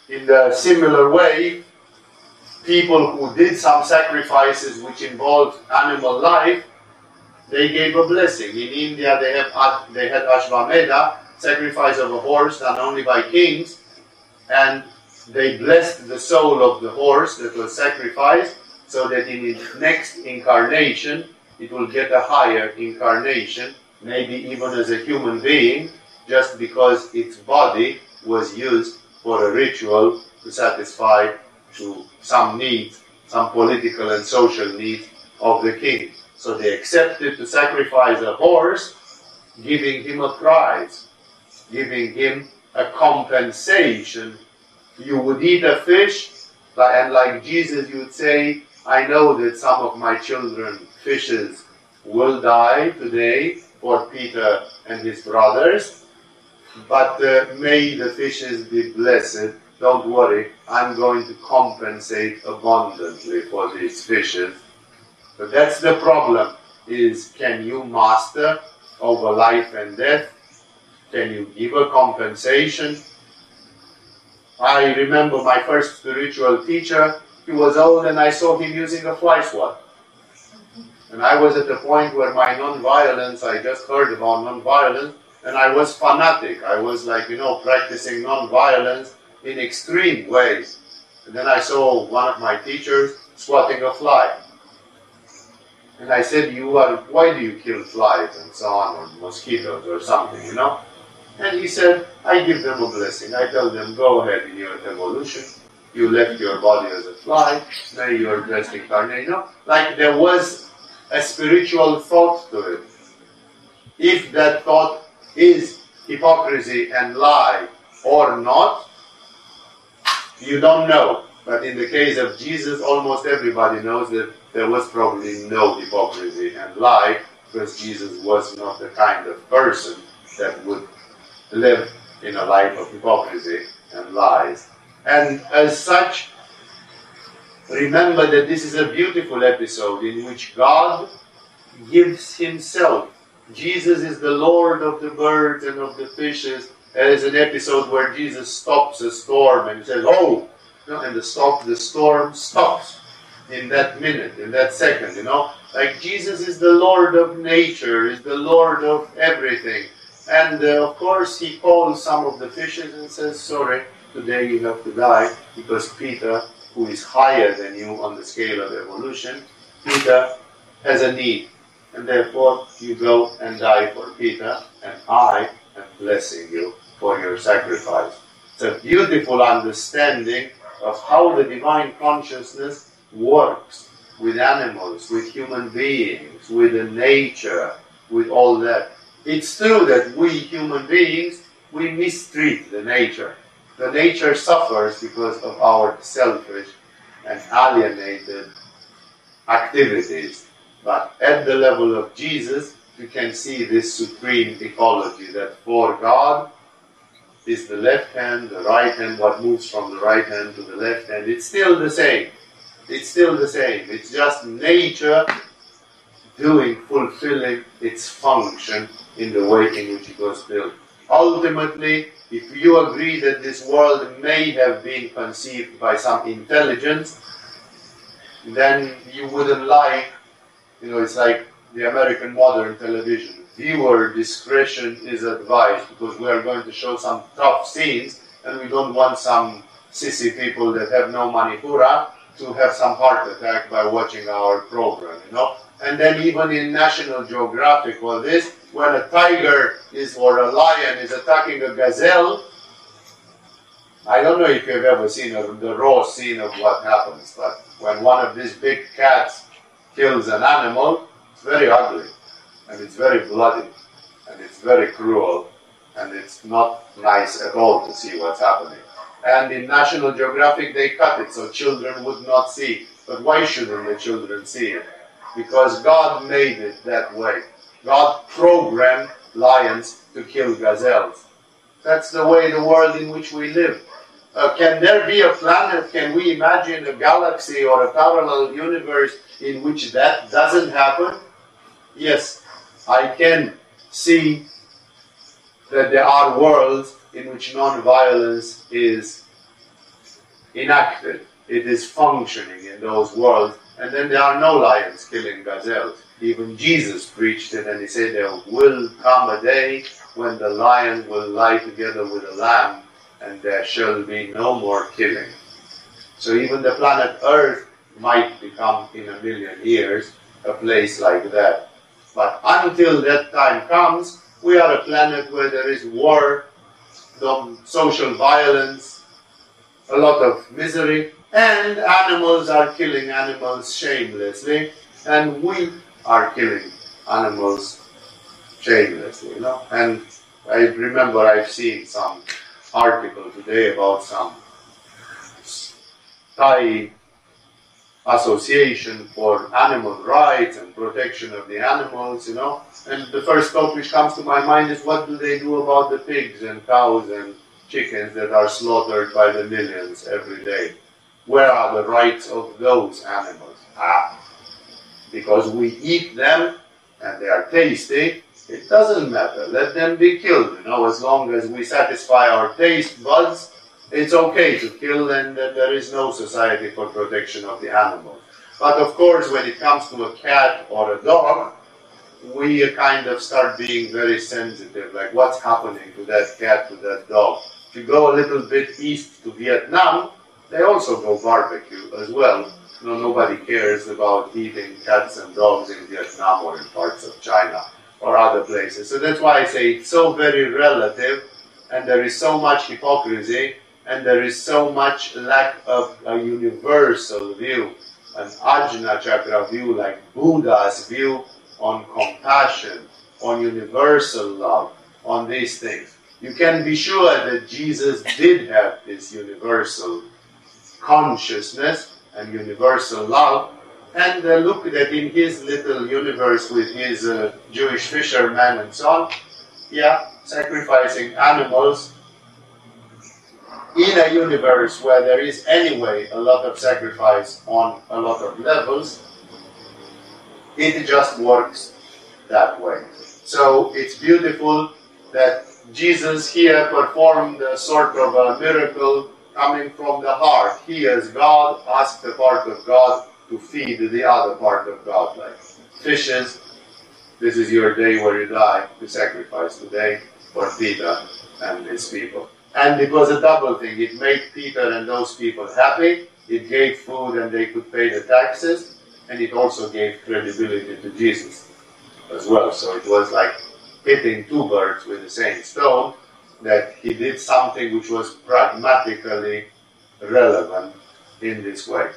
In the similar way, people who did some sacrifices which involved animal life they gave a blessing. In India, they have they had Ashvamedha, sacrifice of a horse done only by kings, and they blessed the soul of the horse that was sacrificed, so that in its next incarnation it will get a higher incarnation, maybe even as a human being, just because its body was used for a ritual to satisfy to some needs, some political and social needs of the king. So they accepted to sacrifice a horse, giving him a prize, giving him a compensation. You would eat a fish, and like Jesus, you would say, I know that some of my children, fishes, will die today for Peter and his brothers, but uh, may the fishes be blessed. Don't worry, I'm going to compensate abundantly for these fishes but that's the problem, is can you master over life and death? Can you give a compensation? I remember my first spiritual teacher, he was old and I saw him using a fly swat. And I was at the point where my non-violence, I just heard about non-violence, and I was fanatic. I was like, you know, practicing non-violence in extreme ways. And then I saw one of my teachers swatting a fly. And I said, you are, why do you kill flies and so on, or mosquitoes or something, you know? And he said, I give them a blessing. I tell them, go ahead in your evolution. You left your body as a fly, now you are blessed incarnate. You like there was a spiritual thought to it. If that thought is hypocrisy and lie or not, you don't know. But in the case of Jesus, almost everybody knows that there was probably no hypocrisy and lie because Jesus was not the kind of person that would live in a life of hypocrisy and lies. And as such, remember that this is a beautiful episode in which God gives Himself. Jesus is the Lord of the birds and of the fishes. There is an episode where Jesus stops a storm and says, Oh! And the stop the storm stops in that minute, in that second, you know? Like Jesus is the Lord of nature, is the Lord of everything. And uh, of course, he calls some of the fishes and says, Sorry, today you have to die because Peter, who is higher than you on the scale of evolution, Peter has a need. And therefore, you go and die for Peter, and I am blessing you for your sacrifice. It's a beautiful understanding of how the divine consciousness works. with animals, with human beings, with the nature, with all that. It's true that we human beings, we mistreat the nature. The nature suffers because of our selfish and alienated activities. But at the level of Jesus, you can see this supreme ecology that for God is the left hand, the right hand, what moves from the right hand to the left hand. It's still the same. It's still the same. It's just nature doing, fulfilling its function in the way in which it was built. Ultimately, if you agree that this world may have been conceived by some intelligence, then you wouldn't like, you know, it's like the American modern television. Viewer discretion is advised because we are going to show some tough scenes and we don't want some sissy people that have no money hurrah to have some heart attack by watching our program, you know. And then even in National Geographic or this, when a tiger is or a lion is attacking a gazelle, I don't know if you've ever seen a, the raw scene of what happens, but when one of these big cats kills an animal, it's very ugly, and it's very bloody, and it's very cruel, and it's not nice at all to see what's happening. And in National Geographic, they cut it so children would not see. But why shouldn't the children see it? Because God made it that way. God programmed lions to kill gazelles. That's the way the world in which we live. Uh, can there be a planet, can we imagine a galaxy or a parallel universe in which that doesn't happen? Yes, I can see that there are worlds in which non-violence is enacted. It is functioning in those worlds. And then there are no lions killing gazelles. Even Jesus preached it and he said there will come a day when the lion will lie together with the lamb and there shall be no more killing. So even the planet Earth might become in a million years a place like that. But until that time comes, we are a planet where there is war, social violence, a lot of misery, and animals are killing animals shamelessly, and we are killing animals shamelessly, you know. And I remember I've seen some article today about some Thai association for animal rights and protection of the animals, you know. And the first thought which comes to my mind is what do they do about the pigs and cows and chickens that are slaughtered by the millions every day? Where are the rights of those animals? Ah, because we eat them and they are tasty, it doesn't matter. Let them be killed, you know, as long as we satisfy our taste buds, it's okay to kill and there is no society for protection of the animals. But of course, when it comes to a cat or a dog, we kind of start being very sensitive, like what's happening to that cat, to that dog. If you go a little bit east to Vietnam, they also go barbecue as well. You know, nobody cares about eating cats and dogs in Vietnam or in parts of China or other places. So that's why I say it's so very relative, and there is so much hypocrisy, and there is so much lack of a universal view, an Ajna Chakra view, like Buddha's view on compassion, on universal love, on these things. You can be sure that Jesus did have this universal consciousness and universal love. And uh, look that in his little universe with his uh, Jewish fishermen and so on, yeah, sacrificing animals in a universe where there is anyway a lot of sacrifice on a lot of levels, it just works that way. So it's beautiful that Jesus here performed a sort of a miracle coming from the heart. He, as God, asked the part of God to feed the other part of God, like fishes. This is your day where you die to sacrifice today for Peter and his people. And it was a double thing. It made Peter and those people happy. It gave food and they could pay the taxes and it also gave credibility to Jesus as well. So it was like hitting two birds with the same stone, that he did something which was pragmatically relevant in this way.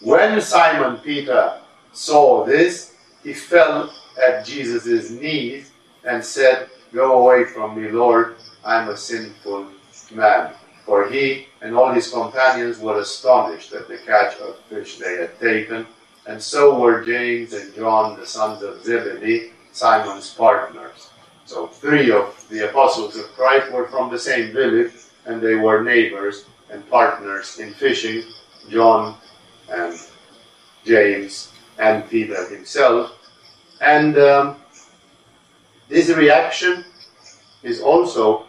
When Simon Peter saw this, he fell at Jesus' knees and said, Go away from me, Lord, I'm a sinful man. For he and all his companions were astonished at the catch of fish they had taken, and so were James and John, the sons of Zebedee, Simon's partners. So three of the apostles of Christ were from the same village, and they were neighbors and partners in fishing, John and James and Peter himself. And um, this reaction is also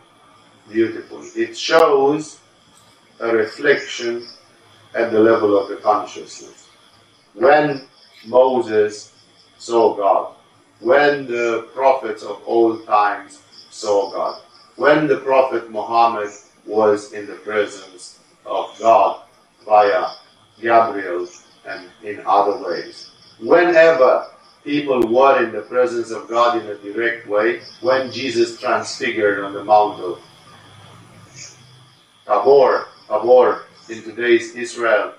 beautiful. It shows a reflection at the level of the consciousness. When Moses saw God, when the prophets of old times saw God, when the prophet Muhammad was in the presence of God via Gabriel and in other ways. Whenever people were in the presence of God in a direct way, when Jesus transfigured on the Mount of Tabor, Tabor in today's Israel,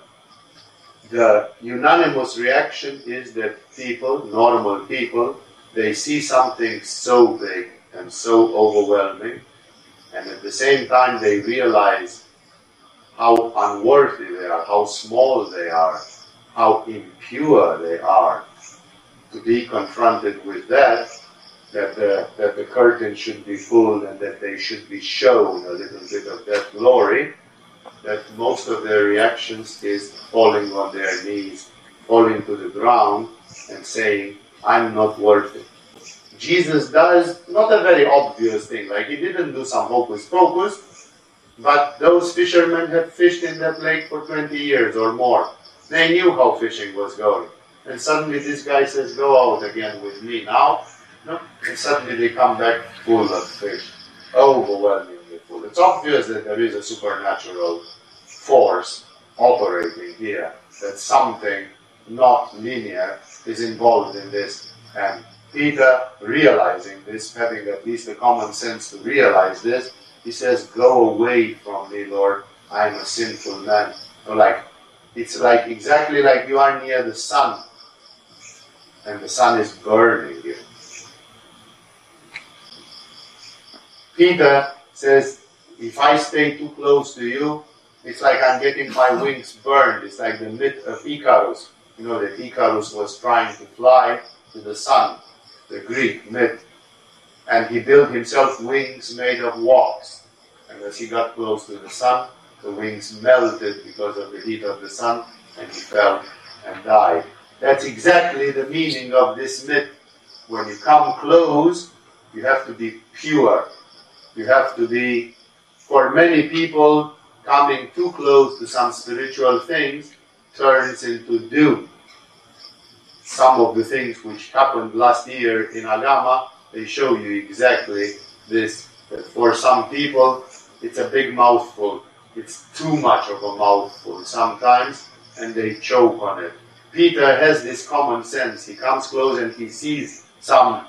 the unanimous reaction is that people, normal people, they see something so big and so overwhelming, and at the same time they realize how unworthy they are, how small they are, how impure they are. To be confronted with that, that the, that the curtain should be pulled and that they should be shown a little bit of that glory, that most of their reactions is falling on their knees, falling to the ground and saying, I'm not worthy. Jesus does not a very obvious thing, like he didn't do some hocus pocus, but those fishermen had fished in that lake for 20 years or more. They knew how fishing was going. And suddenly this guy says, Go out again with me now. No? And suddenly they come back full of fish. Overwhelmingly full. It's obvious that there is a supernatural force operating here, that something not linear is involved in this. And Peter, realizing this, having at least the common sense to realize this, he says, Go away from me, Lord, I am a sinful man. So like it's like exactly like you are near the sun, and the sun is burning you. Peter says, if I stay too close to you, it's like I'm getting my wings burned. It's like the myth of Icarus. You know that Icarus was trying to fly to the sun the Greek myth. And he built himself wings made of wax. And as he got close to the sun, the wings melted because of the heat of the sun, and he fell and died. That's exactly the meaning of this myth. When you come close, you have to be pure. You have to be, for many people, coming too close to some spiritual things turns into doom some of the things which happened last year in Agama, they show you exactly this. That for some people, it's a big mouthful. It's too much of a mouthful sometimes, and they choke on it. Peter has this common sense. He comes close and he sees some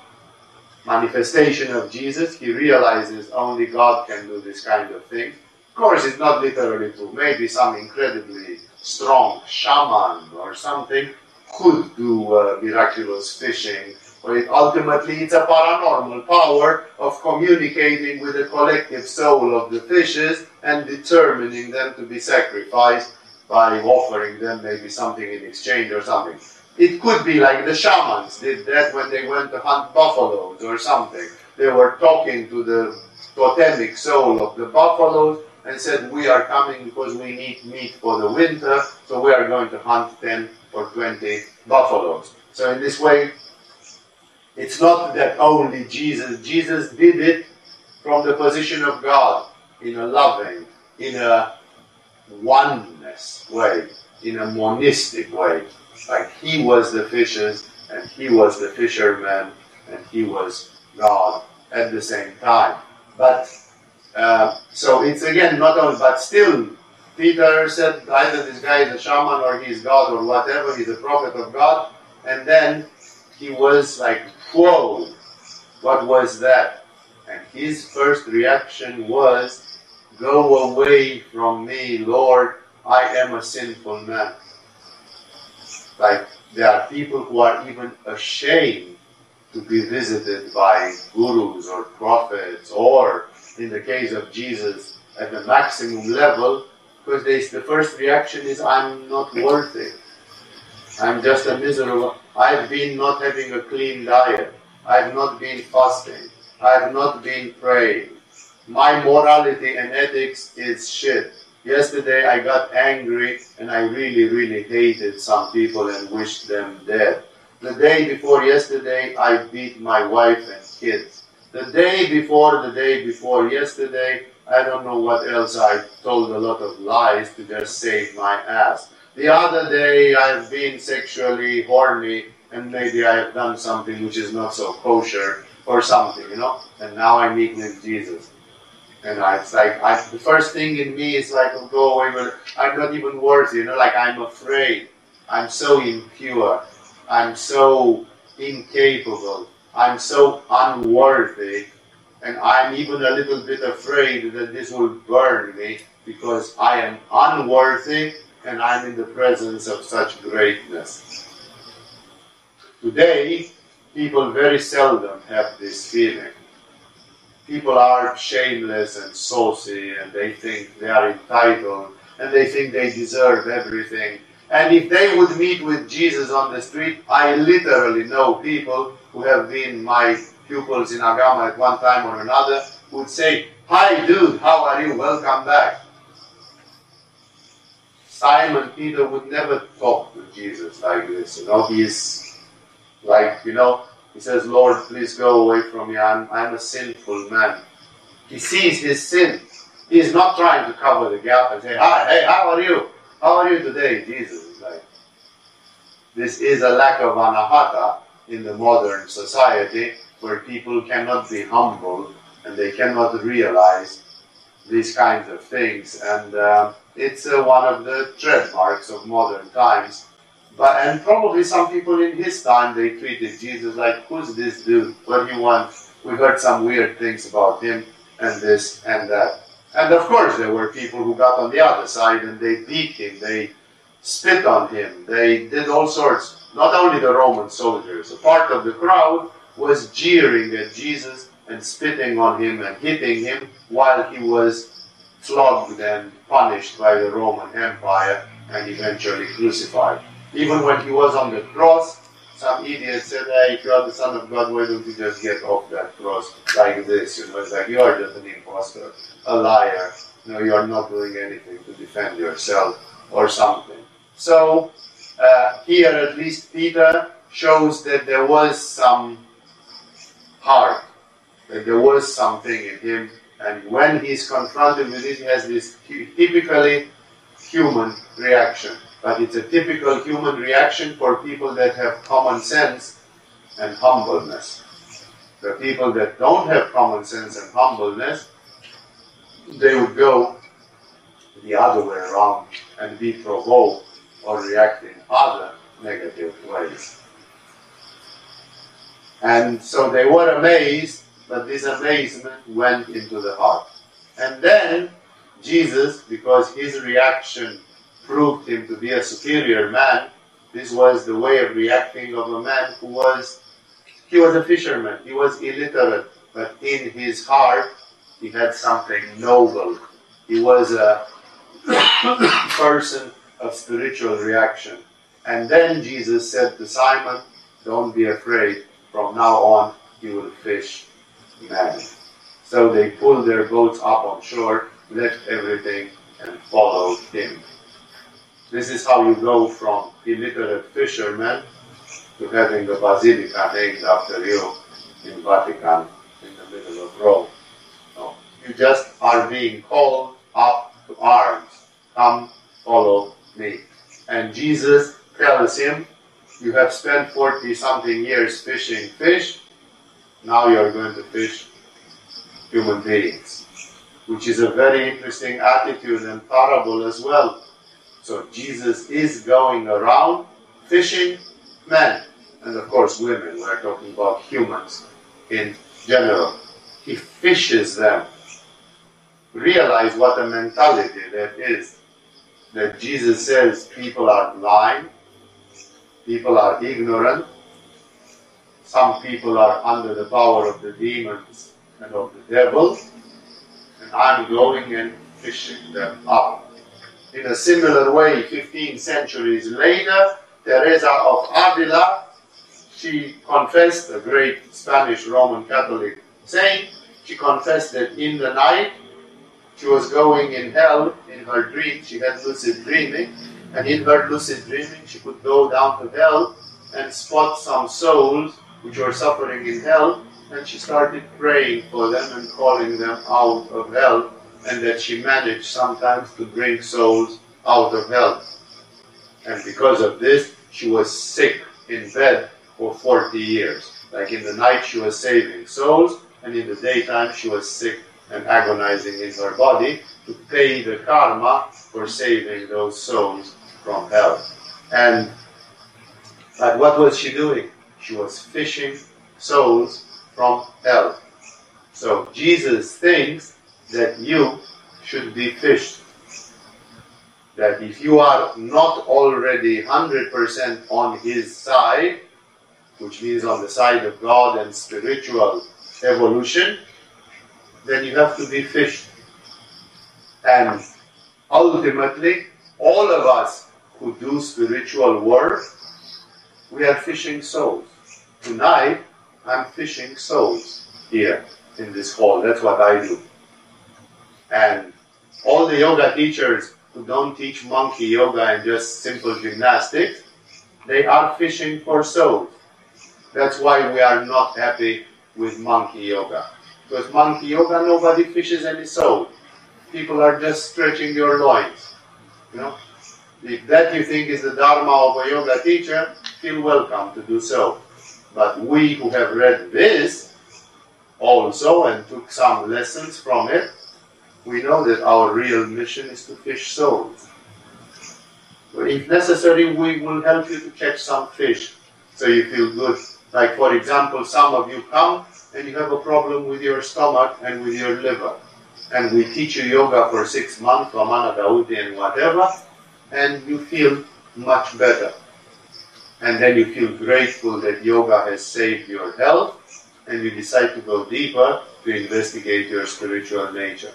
manifestation of Jesus. He realizes only God can do this kind of thing. Of course, it's not literally true. Maybe some incredibly strong shaman or something could do uh, miraculous fishing, but ultimately it's a paranormal power of communicating with the collective soul of the fishes and determining them to be sacrificed by offering them maybe something in exchange or something. It could be like the shamans did that when they went to hunt buffaloes or something. They were talking to the totemic soul of the buffaloes and said, We are coming because we need meat for the winter, so we are going to hunt 10 or 20 buffaloes. So, in this way, it's not that only Jesus, Jesus did it from the position of God in a loving, in a oneness way, in a monistic way. Like he was the fishes and he was the fisherman and he was God at the same time. But uh, so it's again not only, but still Peter said either this guy is a shaman or he's God or whatever, he's a prophet of God. And then he was like, whoa, what was that? And his first reaction was, Go away from me, Lord, I am a sinful man. Like there are people who are even ashamed to be visited by gurus or prophets, or in the case of Jesus, at the maximum level, because they, the first reaction is, I'm not worth it. I'm just a miserable. I've been not having a clean diet. I've not been fasting. I've not been praying. My morality and ethics is shit. Yesterday I got angry and I really, really hated some people and wished them dead. The day before yesterday I beat my wife and kids. The day before the day before yesterday, I don't know what else I told a lot of lies to just save my ass. The other day I've been sexually horny and maybe I have done something which is not so kosher or something, you know, and now I meet with Jesus. And I, it's like I, the first thing in me is like, oh, go away. I'm not even worthy. You know, like I'm afraid. I'm so impure. I'm so incapable. I'm so unworthy. And I'm even a little bit afraid that this will burn me because I am unworthy and I'm in the presence of such greatness. Today, people very seldom have this feeling people are shameless and saucy and they think they are entitled and they think they deserve everything. And if they would meet with Jesus on the street, I literally know people who have been my pupils in Agama at one time or another would say, Hi dude, how are you? Welcome back. Simon Peter would never talk to Jesus like this. You know, he's like, you know, he says, Lord, please go away from me. I'm, I'm a sinful man. He sees his sin. He is not trying to cover the gap and say, Hi, hey, how are you? How are you today, Jesus? Is like, this is a lack of anahata in the modern society where people cannot be humble and they cannot realize these kinds of things. And uh, it's uh, one of the trademarks of modern times but and probably some people in his time they treated Jesus like, who's this dude? What do you want? We heard some weird things about him and this and that. And of course there were people who got on the other side and they beat him, they spit on him, they did all sorts. Not only the Roman soldiers, a part of the crowd was jeering at Jesus and spitting on him and hitting him while he was flogged and punished by the Roman Empire and eventually crucified. Even when he was on the cross, some idiot said, hey, if you are the Son of God, why don't you just get off that cross like this? You know, it's like, you are just an impostor, a liar. You know, you are not doing anything to defend yourself or something. So, uh, here at least Peter shows that there was some heart, that there was something in him, and when he's confronted with it, he has this typically human reaction but it's a typical human reaction for people that have common sense and humbleness. The people that don't have common sense and humbleness, they would go the other way around and be provoked or react in other negative ways. And so they were amazed, but this amazement went into the heart. And then Jesus, because his reaction proved him to be a superior man, this was the way of reacting of a man who was, he was a fisherman, he was illiterate, but in his heart he had something noble. He was a person of spiritual reaction. And then Jesus said to Simon, Don't be afraid, from now on you will fish men. So they pulled their boats up on shore, left everything, and followed him. This is how you go from illiterate fishermen to having a basilica named after you in Vatican in the middle of Rome. No. You just are being called up to arms. Come, follow me. And Jesus tells him, You have spent 40 something years fishing fish, now you are going to fish human beings. Which is a very interesting attitude and parable as well so Jesus is going around fishing men, and of course women. We're talking about humans in general. He fishes them. Realize what a mentality that is. That Jesus says people are blind, People are ignorant. Some people are under the power of the demons and of the devil. And I'm going and fishing them up. In a similar way, 15 centuries later, Teresa of Avila, she confessed, a great Spanish Roman Catholic saint, she confessed that in the night she was going in hell in her dream. She had lucid dreaming, and in her lucid dreaming, she could go down to hell and spot some souls which were suffering in hell, and she started praying for them and calling them out of hell, and that she managed sometimes to bring souls out of hell. And because of this, she was sick in bed for 40 years. Like in the night, she was saving souls, and in the daytime, she was sick and agonizing in her body to pay the karma for saving those souls from hell. And but what was she doing? She was fishing souls from hell. So Jesus thinks that you should be fished. That if you are not already 100% on his side, which means on the side of God and spiritual evolution, then you have to be fished. And ultimately, all of us who do spiritual work, we are fishing souls. Tonight, I'm fishing souls here in this hall. That's what I do. And all the yoga teachers who don't teach monkey yoga and just simple gymnastics, they are fishing for souls. That's why we are not happy with monkey yoga. Because monkey yoga, nobody fishes any soul. People are just stretching your loins. You know? If that you think is the dharma of a yoga teacher, feel welcome to do so. But we who have read this also and took some lessons from it, we know that our real mission is to fish souls. But if necessary, we will help you to catch some fish so you feel good. Like, for example, some of you come and you have a problem with your stomach and with your liver. And we teach you yoga for six months, Vamana Dhauti and whatever, and you feel much better. And then you feel grateful that yoga has saved your health, and you decide to go deeper to investigate your spiritual nature.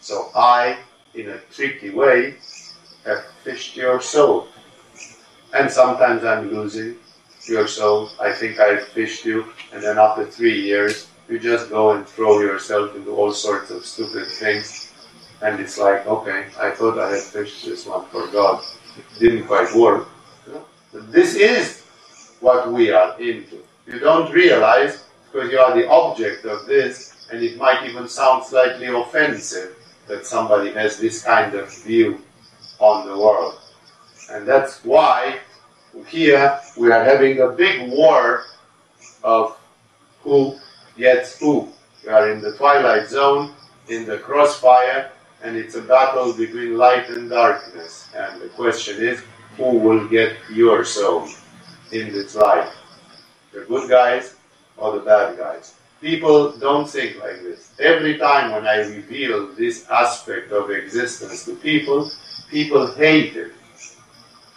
So I, in a tricky way, have fished your soul. And sometimes I'm losing, your soul. I think I fished you, and then after three years, you just go and throw yourself into all sorts of stupid things. And it's like, okay, I thought I had fished this one for God. It didn't quite work. But this is what we are into. You don't realize because you are the object of this, and it might even sound slightly offensive that somebody has this kind of view on the world. And that's why here we are having a big war of who gets who. We are in the twilight zone, in the crossfire, and it's a battle between light and darkness. And the question is, who will get your soul in this life? The good guys or the bad guys? People don't think like this. Every time when I reveal this aspect of existence to people, people hate it.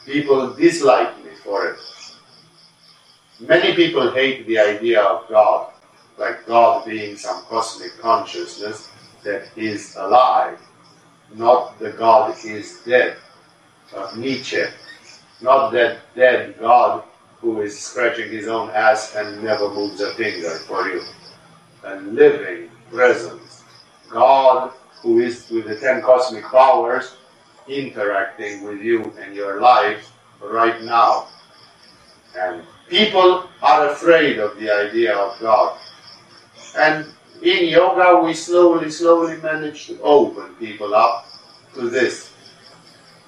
People dislike for it. Many people hate the idea of God, like God being some cosmic consciousness that is alive, not the God is dead of Nietzsche, not that dead God who is scratching his own ass and never moves a finger for you. A living presence. God who is with the ten cosmic powers interacting with you and your life right now. And people are afraid of the idea of God. And in yoga, we slowly, slowly manage to open people up to this.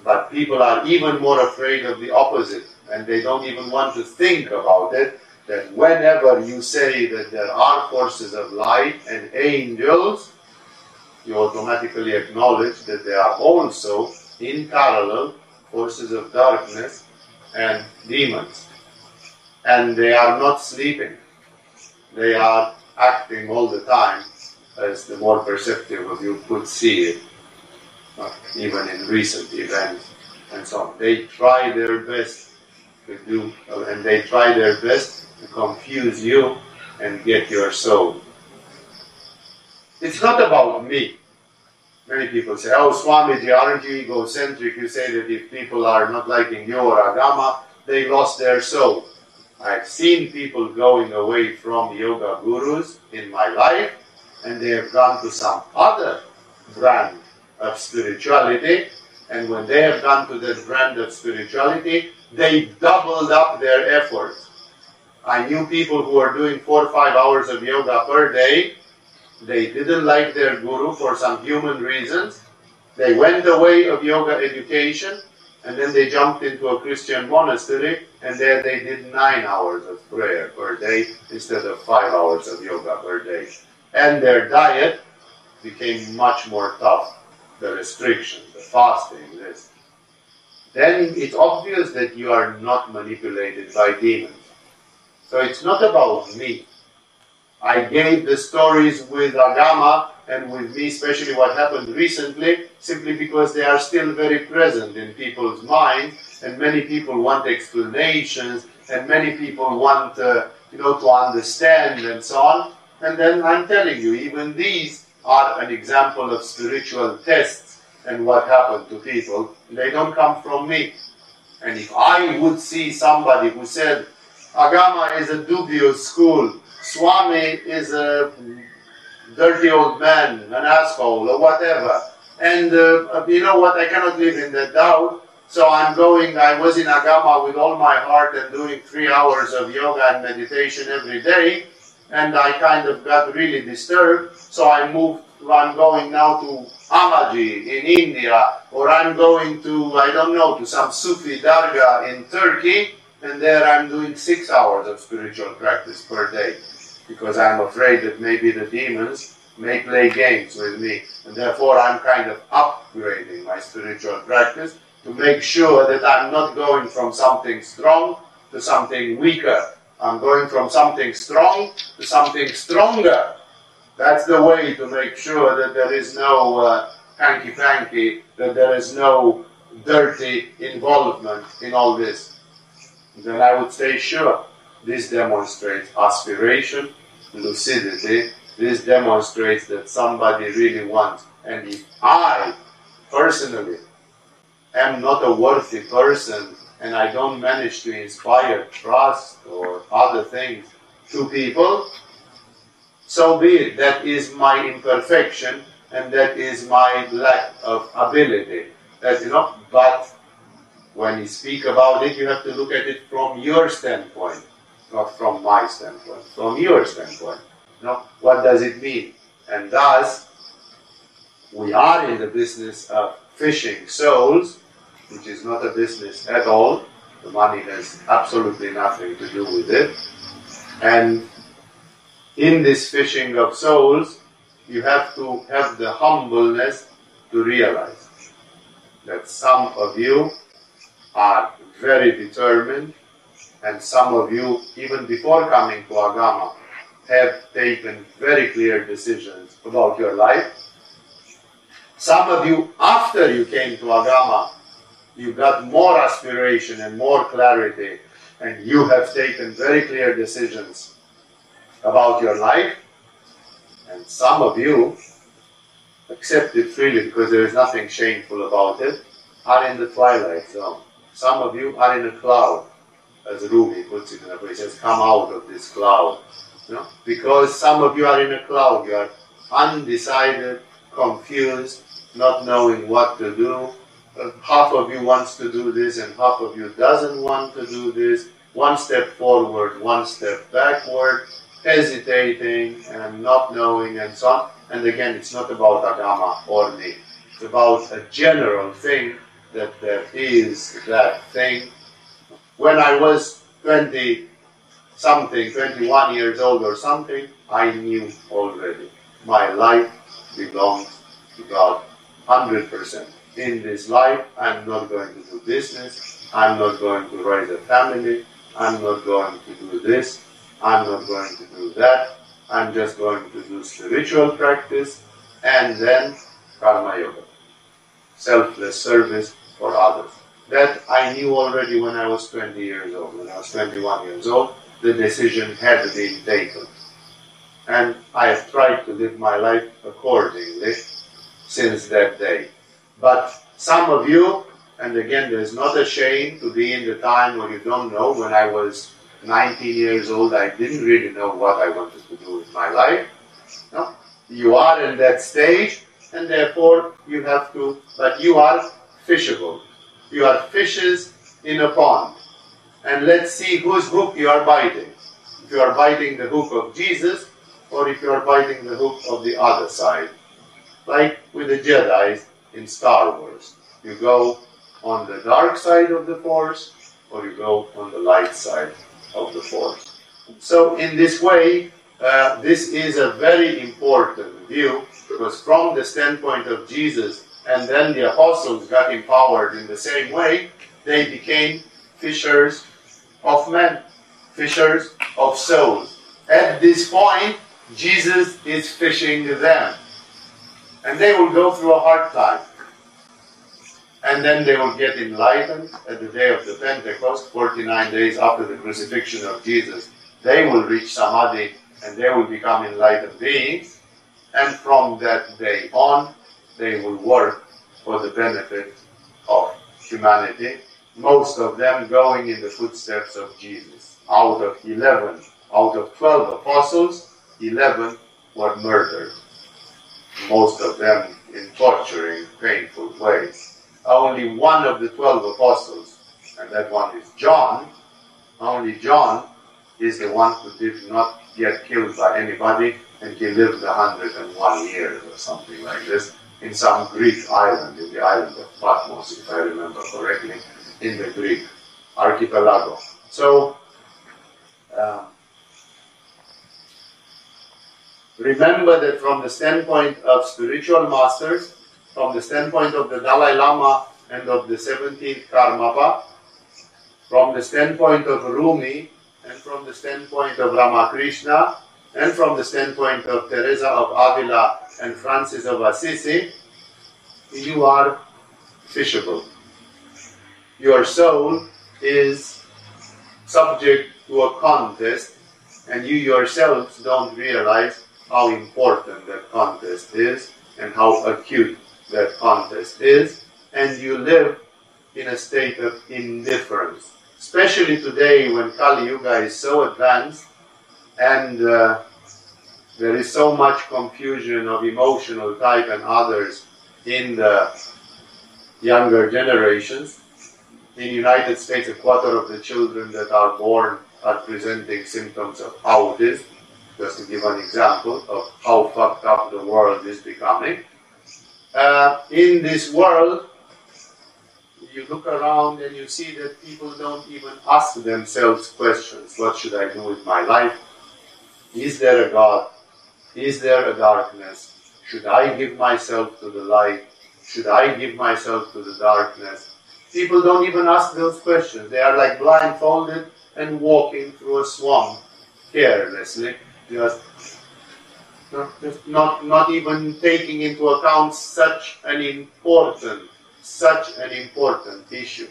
But people are even more afraid of the opposite, and they don't even want to think about it. That whenever you say that there are forces of light and angels, you automatically acknowledge that there are also, in parallel, forces of darkness and demons. And they are not sleeping. They are acting all the time, as the more perceptive of you could see it, even in recent events and so on. They try their best to do, and they try their best to confuse you and get your soul. It's not about me. Many people say, oh, Swamiji, aren't you egocentric? You say that if people are not liking you or Agama, they lost their soul. I've seen people going away from yoga gurus in my life, and they have gone to some other brand of spirituality, and when they have gone to that brand of spirituality, they doubled up their efforts. I knew people who were doing four or five hours of yoga per day. They didn't like their guru for some human reasons. They went the way of yoga education and then they jumped into a Christian monastery and there they did nine hours of prayer per day instead of five hours of yoga per day. And their diet became much more tough. The restrictions, the fasting, this. Then it's obvious that you are not manipulated by demons. So it's not about me. I gave the stories with Agama and with me, especially what happened recently, simply because they are still very present in people's minds, and many people want explanations, and many people want, uh, you know, to understand and so on. And then I'm telling you, even these are an example of spiritual tests and what happened to people. They don't come from me. And if I would see somebody who said, Agama is a dubious school, Swami is a dirty old man, an asshole, or whatever. And uh, you know what? I cannot live in that doubt. So I'm going, I was in Agama with all my heart and doing three hours of yoga and meditation every day. And I kind of got really disturbed. So I moved, I'm going now to Amaji in India, or I'm going to, I don't know, to some Sufi Dargah in Turkey. And there I'm doing six hours of spiritual practice per day because I'm afraid that maybe the demons may play games with me. And therefore, I'm kind of upgrading my spiritual practice to make sure that I'm not going from something strong to something weaker. I'm going from something strong to something stronger. That's the way to make sure that there is no uh, hanky panky, that there is no dirty involvement in all this. Then I would say, sure. This demonstrates aspiration, lucidity. This demonstrates that somebody really wants. And if I, personally, am not a worthy person and I don't manage to inspire trust or other things to people, so be it. That is my imperfection and that is my lack of ability. That's enough. but when you speak about it, you have to look at it from your standpoint not from my standpoint, from your standpoint. You know, what does it mean? And thus, we are in the business of fishing souls, which is not a business at all. The money has absolutely nothing to do with it. And in this fishing of souls, you have to have the humbleness to realize that some of you are very determined and some of you, even before coming to Agama, have taken very clear decisions about your life. Some of you, after you came to Agama, you got more aspiration and more clarity, and you have taken very clear decisions about your life. And some of you accept it freely because there is nothing shameful about it, are in the twilight zone. Some of you are in a cloud as Rumi puts it in a place, says, come out of this cloud. You know? Because some of you are in a cloud, you are undecided, confused, not knowing what to do. Uh, half of you wants to do this and half of you doesn't want to do this. One step forward, one step backward, hesitating and not knowing and so on. And again, it's not about Agama or me. It's about a general thing that there is that thing when I was 20 something, 21 years old or something, I knew already my life belongs to God 100%. In this life, I'm not going to do business, I'm not going to raise a family, I'm not going to do this, I'm not going to do that, I'm just going to do spiritual practice and then karma yoga, selfless service for others. That I knew already when I was 20 years old. When I was 21 years old, the decision had been taken. And I have tried to live my life accordingly since that day. But some of you, and again, there's not a shame to be in the time where you don't know. When I was 19 years old, I didn't really know what I wanted to do with my life. No? You are in that stage, and therefore you have to, but you are fishable. You are fishes in a pond. And let's see whose hook you are biting. If you are biting the hook of Jesus, or if you are biting the hook of the other side. Like with the Jedi in Star Wars. You go on the dark side of the Force, or you go on the light side of the Force. So, in this way, uh, this is a very important view because, from the standpoint of Jesus, and then the apostles got empowered in the same way, they became fishers of men, fishers of souls. At this point, Jesus is fishing them. And they will go through a hard time. And then they will get enlightened at the day of the Pentecost, 49 days after the crucifixion of Jesus. They will reach Samadhi and they will become enlightened beings. And from that day on, they will work for the benefit of humanity, most of them going in the footsteps of Jesus. Out of 11, out of 12 apostles, 11 were murdered, most of them in torturing, painful ways. Only one of the 12 apostles, and that one is John, only John is the one who did not get killed by anybody, and he lived 101 years or something like this in some Greek island, in the island of Patmos, if I remember correctly, in the Greek archipelago. So, uh, remember that from the standpoint of spiritual masters, from the standpoint of the Dalai Lama and of the 17th Karmapa, from the standpoint of Rumi, and from the standpoint of Ramakrishna, and from the standpoint of Teresa of Avila and Francis of Assisi, you are fishable. Your soul is subject to a contest, and you yourselves don't realize how important that contest is and how acute that contest is, and you live in a state of indifference. Especially today when Kali Yuga is so advanced and uh, there is so much confusion of emotional type and others in the younger generations. In United States, a quarter of the children that are born are presenting symptoms of autism, just to give an example of how fucked up the world is becoming. Uh, in this world, you look around and you see that people don't even ask themselves questions. What should I do with my life? Is there a God? Is there a darkness? Should I give myself to the light? Should I give myself to the darkness? People don't even ask those questions. They are like blindfolded and walking through a swamp carelessly, just not, not even taking into account such an important, such an important issue.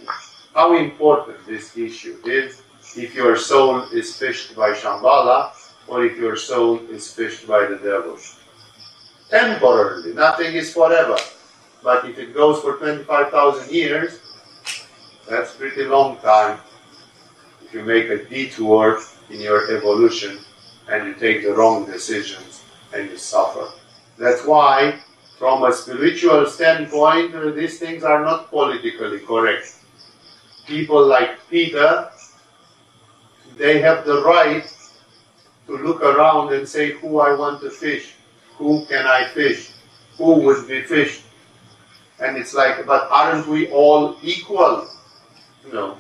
How important this issue is if your soul is fished by Shambhala or if your soul is fished by the devil. Temporarily, nothing is forever. But if it goes for 25,000 years, that's pretty long time. If you make a detour in your evolution and you take the wrong decisions and you suffer. That's why, from a spiritual standpoint, these things are not politically correct. People like Peter, they have the right to look around and say, Who I want to fish? Who can I fish? Who would be fished? And it's like, but aren't we all equal? No.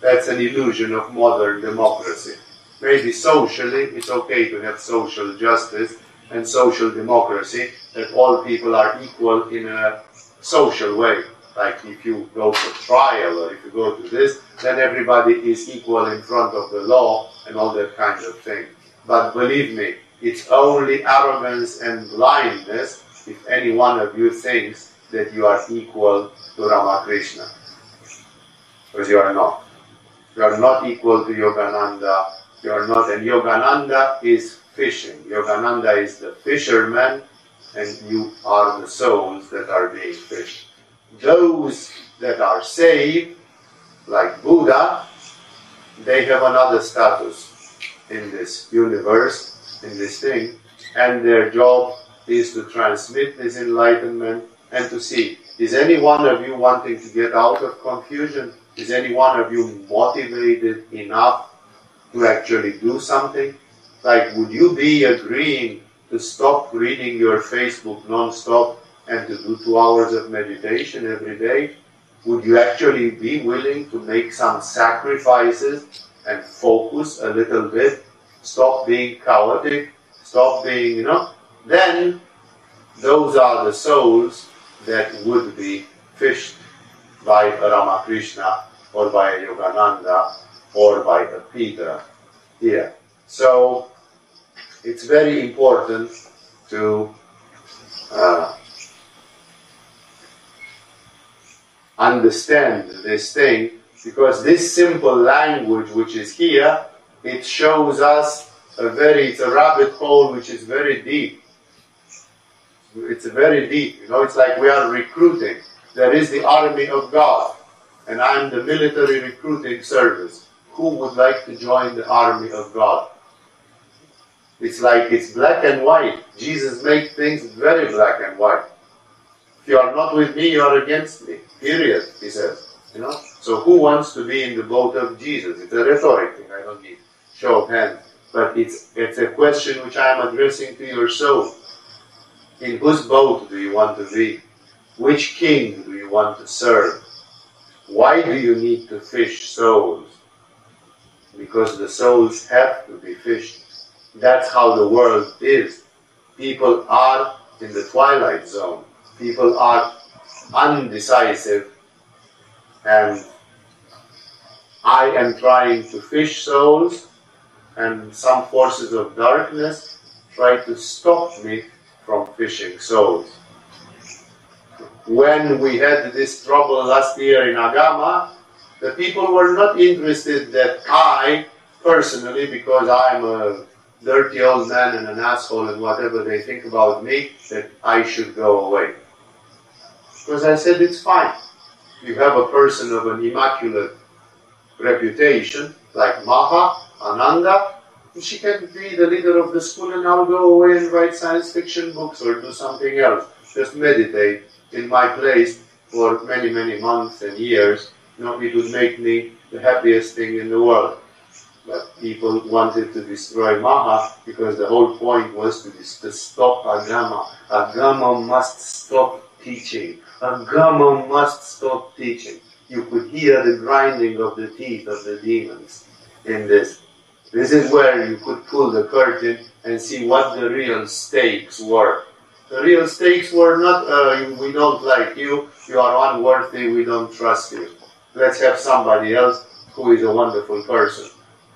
That's an illusion of modern democracy. Maybe socially, it's okay to have social justice and social democracy, that all people are equal in a social way. Like if you go to trial or if you go to this, then everybody is equal in front of the law and all that kind of thing. But believe me, it's only arrogance and blindness if any one of you thinks that you are equal to Ramakrishna. Because you are not. You are not equal to Yogananda. You are not. And Yogananda is fishing. Yogananda is the fisherman, and you are the souls that are being fished. Those that are saved, like Buddha, they have another status in this universe, in this thing, and their job is to transmit this enlightenment and to see is any one of you wanting to get out of confusion? Is any one of you motivated enough to actually do something? Like, would you be agreeing to stop reading your Facebook non-stop and to do two hours of meditation every day? Would you actually be willing to make some sacrifices and focus a little bit? Stop being chaotic, stop being, you know? Then those are the souls that would be fished by a Ramakrishna or by a Yogananda or by a Peter here. So it's very important to uh, understand this thing because this simple language which is here it shows us a very it's a rabbit hole which is very deep it's very deep. You know, it's like we are recruiting. There is the army of God, and I'm the military recruiting service. Who would like to join the army of God? It's like it's black and white. Jesus made things very black and white. If you are not with me, you are against me. Period, he says. You know? So who wants to be in the boat of Jesus? It's a rhetoric thing, I don't need show of hands. But it's it's a question which I am addressing to your soul. In whose boat do you want to be? Which king do you want to serve? Why do you need to fish souls? Because the souls have to be fished. That's how the world is. People are in the twilight zone. People are undecisive. And I am trying to fish souls, and some forces of darkness try to stop me from fishing souls. When we had this trouble last year in Agama, the people were not interested that I, personally, because I'm a dirty old man and an asshole and whatever they think about me, that I should go away. Because I said it's fine. You have a person of an immaculate reputation, like Maha, Ananda, she can be the leader of the school and I'll go away and write science fiction books or do something else. Just meditate in my place for many, many months and years. You know, it would make me the happiest thing in the world. But people wanted to destroy Maha because the whole point was to, to stop Agama. Agama must stop teaching. Agama must stop teaching. You could hear the grinding of the teeth of the demons in this. This is where you could pull the curtain and see what the real stakes were. The real stakes were not, uh, we don't like you, you are unworthy, we don't trust you. Let's have somebody else who is a wonderful person.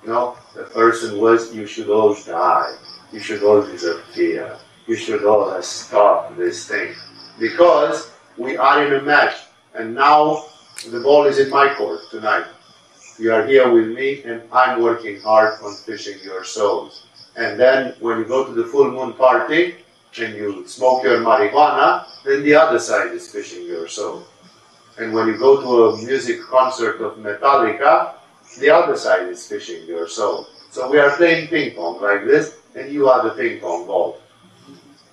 Know, the person was, you should all die. You should all disappear. You should all stop this thing. Because we are in a match. And now the ball is in my court tonight. You are here with me, and I'm working hard on fishing your souls. And then when you go to the full moon party and you smoke your marijuana, then the other side is fishing your soul. And when you go to a music concert of Metallica, the other side is fishing your soul. So we are playing ping pong like this, and you are the ping pong ball.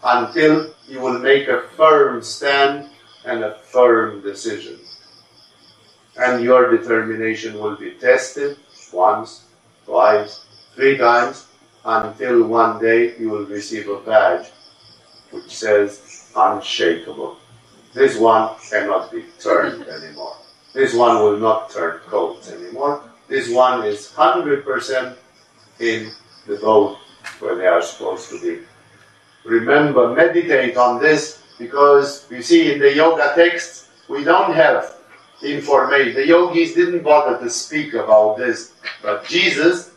Until you will make a firm stand and a firm decision and your determination will be tested once, twice, three times, until one day you will receive a badge which says unshakable. This one cannot be turned anymore. This one will not turn coats anymore. This one is 100% in the boat where they are supposed to be. Remember, meditate on this because you see in the yoga texts, we don't have information. The yogis didn't bother to speak about this, but Jesus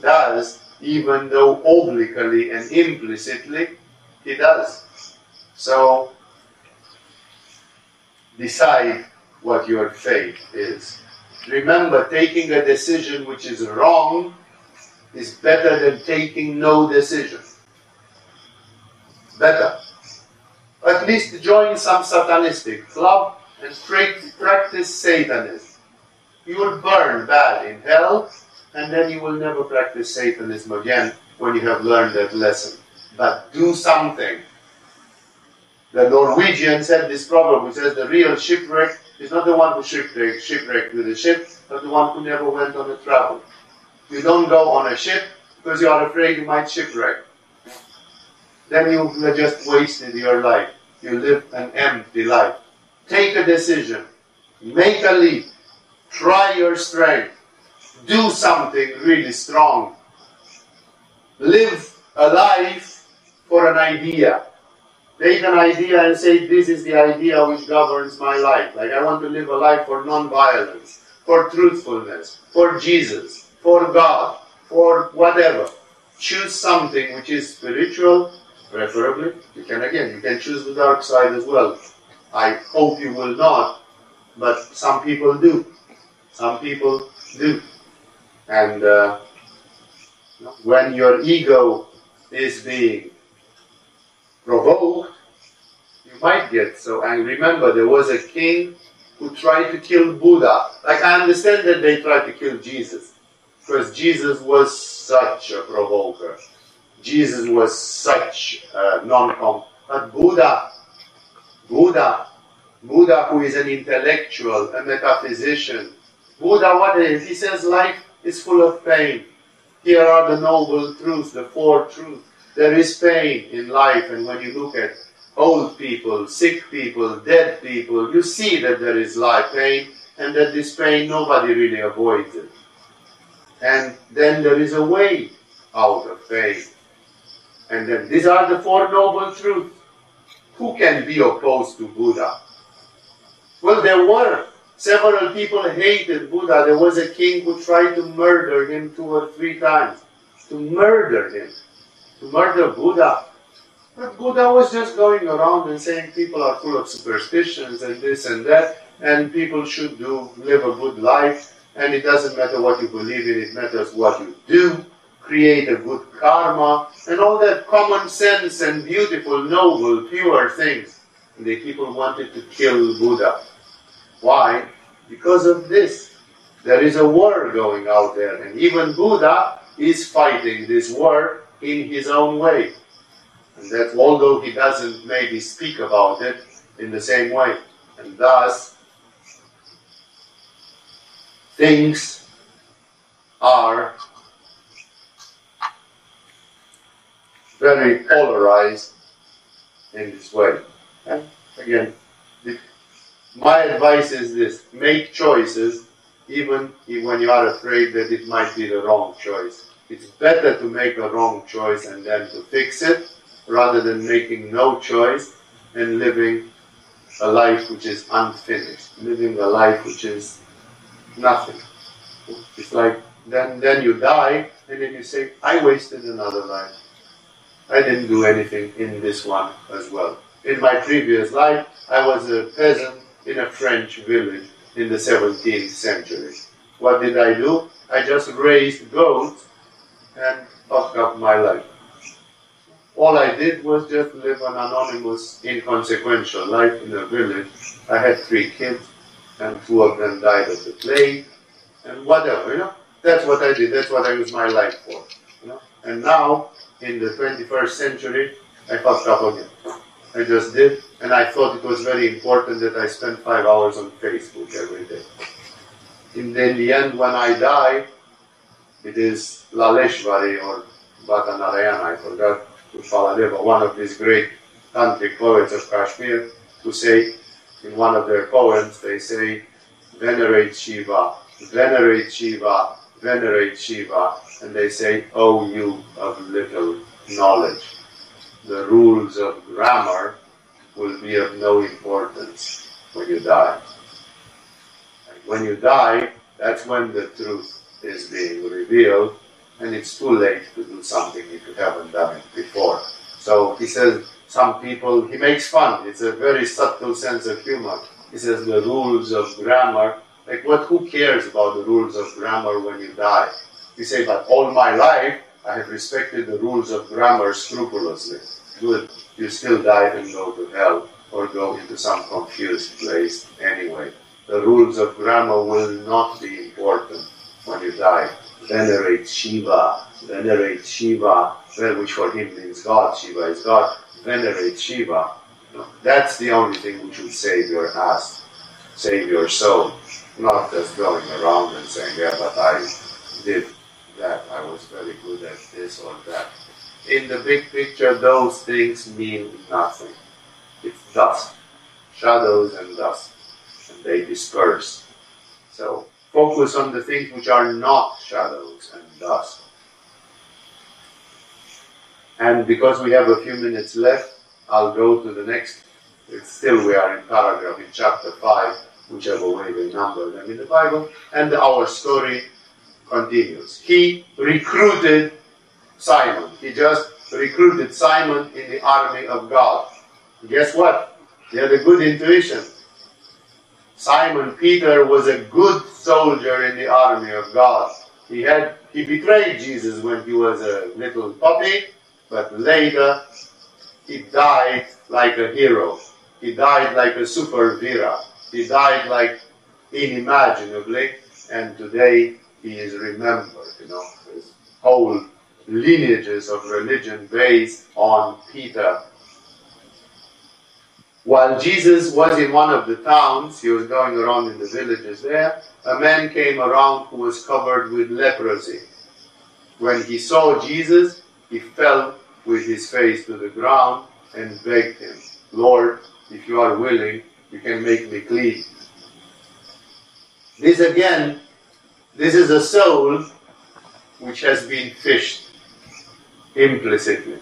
does, even though obliquely and implicitly, he does. So, decide what your faith is. Remember, taking a decision which is wrong is better than taking no decision. Better. At least join some satanistic club and practice Satanism. You will burn bad in hell, and then you will never practice Satanism again when you have learned that lesson. But do something. The Norwegians had this problem, which says the real shipwreck is not the one who shipwrecked, shipwrecked with a ship, but the one who never went on a travel. You don't go on a ship because you are afraid you might shipwreck. Then you have just wasted your life. You live an empty life. Take a decision. Make a leap. Try your strength. Do something really strong. Live a life for an idea. Take an idea and say, This is the idea which governs my life. Like, I want to live a life for non-violence, for truthfulness, for Jesus, for God, for whatever. Choose something which is spiritual, preferably. You can, again, you can choose the dark side as well. I hope you will not, but some people do. Some people do. And uh, when your ego is being provoked, you might get so angry. Remember, there was a king who tried to kill Buddha. Like, I understand that they tried to kill Jesus, because Jesus was such a provoker. Jesus was such a non-com. But Buddha, Buddha, Buddha who is an intellectual, a metaphysician, Buddha, what is? He says life is full of pain. Here are the noble truths, the four truths. There is pain in life, and when you look at old people, sick people, dead people, you see that there is life pain, and that this pain nobody really avoids it. And then there is a way out of pain. And then these are the four noble truths. Who can be opposed to Buddha? Well, there were several people hated Buddha. There was a king who tried to murder him two or three times. To murder him to murder Buddha. But Buddha was just going around and saying people are full of superstitions and this and that, and people should do live a good life, and it doesn't matter what you believe in, it matters what you do, create a good karma, and all that common sense and beautiful, noble, pure things. And the people wanted to kill Buddha. Why? Because of this. There is a war going out there, and even Buddha is fighting this war in his own way. And that although he doesn't maybe speak about it in the same way. And thus, things are very polarized in this way. And again, my advice is this make choices even when you are afraid that it might be the wrong choice. It's better to make a wrong choice and then to fix it rather than making no choice and living a life which is unfinished, living a life which is nothing. It's like then then you die and then you say, I wasted another life. I didn't do anything in this one as well. In my previous life, I was a peasant in a French village in the 17th century. What did I do? I just raised goats and fucked up my life. All I did was just live an anonymous, inconsequential life in a village. I had three kids, and two of them died of the plague, and whatever, you know. That's what I did. That's what I used my life for, you know. And now, in the 21st century, I fucked up again. I just did, and I thought it was very important that I spend five hours on Facebook every day. In the, in the end, when I die, it is Laleshvari or Bhatta I forgot Faladeva, one of these great tantric poets of Kashmir, who say in one of their poems, they say, venerate Shiva, venerate Shiva, venerate Shiva, and they say, oh you of little knowledge. The rules of grammar will be of no importance when you die. And when you die, that's when the truth is being revealed, and it's too late to do something if you haven't done it before. So he says, some people, he makes fun, it's a very subtle sense of humor. He says the rules of grammar Like what? Who cares about the rules of grammar when you die? You say, but all my life I have respected the rules of grammar scrupulously. Good. You still die and go to hell or go into some confused place anyway. The rules of grammar will not be important when you die. Venerate Shiva, venerate Shiva, which for him means God. Shiva is God. Venerate Shiva. That's the only thing which will save your ass, save your soul. Not just going around and saying, yeah, but I did that, I was very good at this or that. In the big picture, those things mean nothing. It's dust, shadows and dust, and they disperse. So focus on the things which are not shadows and dust. And because we have a few minutes left, I'll go to the next. It's still we are in paragraph in chapter 5, whichever way they number them in the Bible, and our story continues. He recruited Simon. He just recruited Simon in the army of God. Guess what? He had a good intuition. Simon Peter was a good soldier in the army of God. He had he betrayed Jesus when he was a little puppy, but later he died like a hero. He died like a super Vera. He died like unimaginably, and today he is remembered. You know, his whole lineages of religion based on Peter. While Jesus was in one of the towns, he was going around in the villages there, a man came around who was covered with leprosy. When he saw Jesus, he fell with his face to the ground and begged him, Lord, if you are willing, you can make me clean. This again, this is a soul which has been fished implicitly.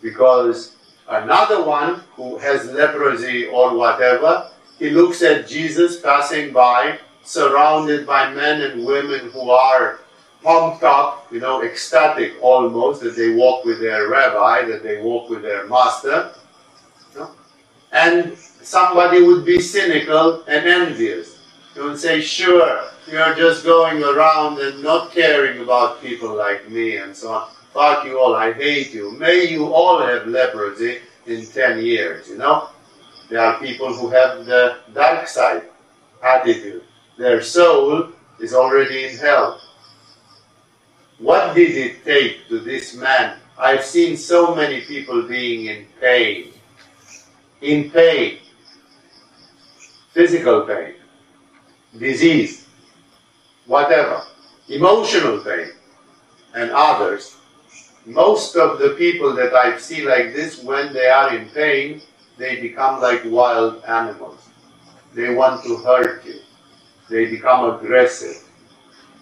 Because another one who has leprosy or whatever, he looks at Jesus passing by, surrounded by men and women who are pumped up, you know, ecstatic almost that they walk with their rabbi, that they walk with their master. You know? And somebody would be cynical and envious. He would say, sure, you're just going around and not caring about people like me and so on. Fuck you all, I hate you. May you all have leprosy in 10 years, you know? There are people who have the dark side attitude. Their soul is already in hell. What did it take to this man? I've seen so many people being in pain. In pain. Physical pain. Disease. Whatever. Emotional pain. And others. Most of the people that I see like this, when they are in pain, they become like wild animals. They want to hurt you. They become aggressive.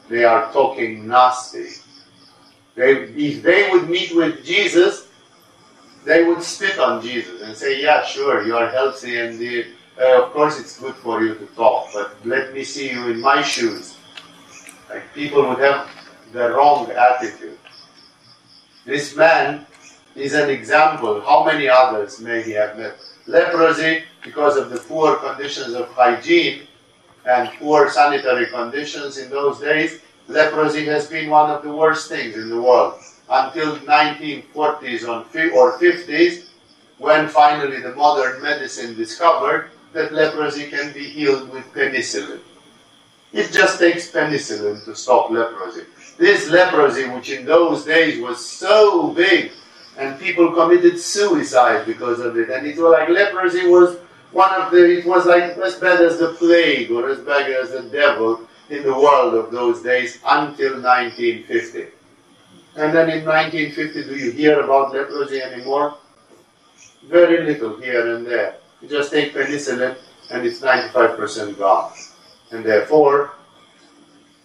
They are talking nasty they, if they would meet with Jesus, they would spit on Jesus and say, Yeah, sure, you are healthy, and the, uh, of course it's good for you to talk, but let me see you in my shoes. Like people would have the wrong attitude. This man is an example. How many others may he have met? Leprosy, because of the poor conditions of hygiene and poor sanitary conditions in those days, leprosy has been one of the worst things in the world until 1940s or 50s when finally the modern medicine discovered that leprosy can be healed with penicillin. It just takes penicillin to stop leprosy. This leprosy, which in those days was so big, and people committed suicide because of it, and it was like leprosy was one of the, it was like as bad as the plague or as bad as the devil in the world of those days until 1950. And then in 1950, do you hear about leprosy anymore? Very little here and there. You just take penicillin and it's 95% gone. And therefore,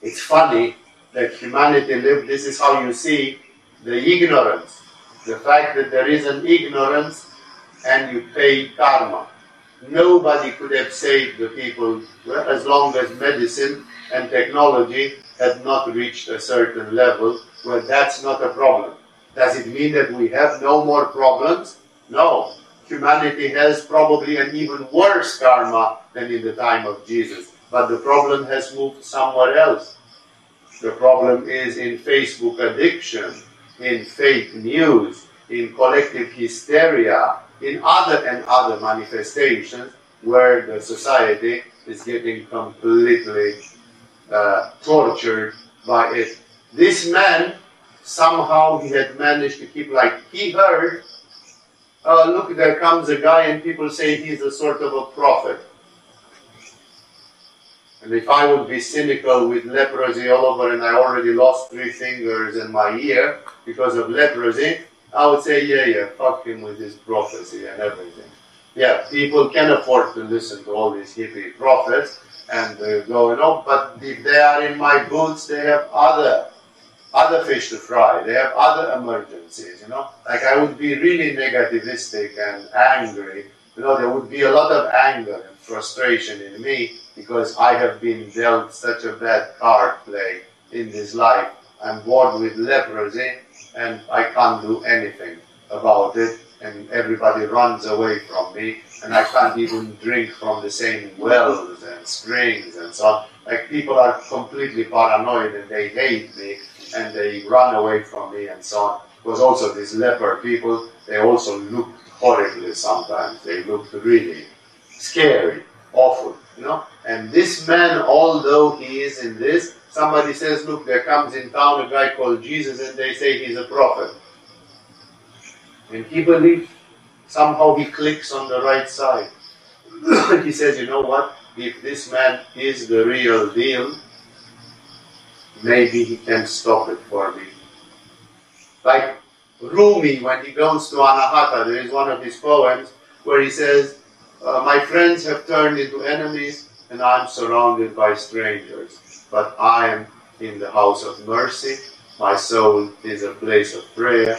it's funny that humanity lived, this is how you see the ignorance. The fact that there is an ignorance and you pay karma. Nobody could have saved the people as long as medicine and technology had not reached a certain level where that's not a problem. Does it mean that we have no more problems? No. Humanity has probably an even worse karma than in the time of Jesus. but the problem has moved somewhere else. The problem is in Facebook addiction, in fake news, in collective hysteria, in other and other manifestations where the society is getting completely uh, tortured by it. This man, somehow he had managed to keep like, he heard, uh, look, there comes a guy and people say he's a sort of a prophet. And if I would be cynical with leprosy all over and I already lost three fingers and my ear because of leprosy, I would say, yeah, yeah, fuck him with his prophecy and everything. Yeah, people can afford to listen to all these hippie prophets and uh, going on, but if they are in my boots, they have other other fish to fry. They have other emergencies, you know. Like I would be really negativistic and angry. You know, there would be a lot of anger and frustration in me because I have been dealt such a bad card play in this life. I'm born with leprosy and I can't do anything about it and everybody runs away from me and I can't even drink from the same wells and springs and so on. Like people are completely paranoid and they hate me and they run away from me and so on. Because also these leper people, they also looked horribly sometimes. They looked really scary, awful, you know. And this man, although he is in this, somebody says, look, there comes in town a guy called Jesus and they say he's a prophet. And he believes, somehow he clicks on the right side. he says, you know what? If this man is the real deal, maybe he can stop it for me. Like Rumi, when he goes to Anahata, there is one of his poems where he says, uh, My friends have turned into enemies, and I'm surrounded by strangers. But I am in the house of mercy. My soul is a place of prayer.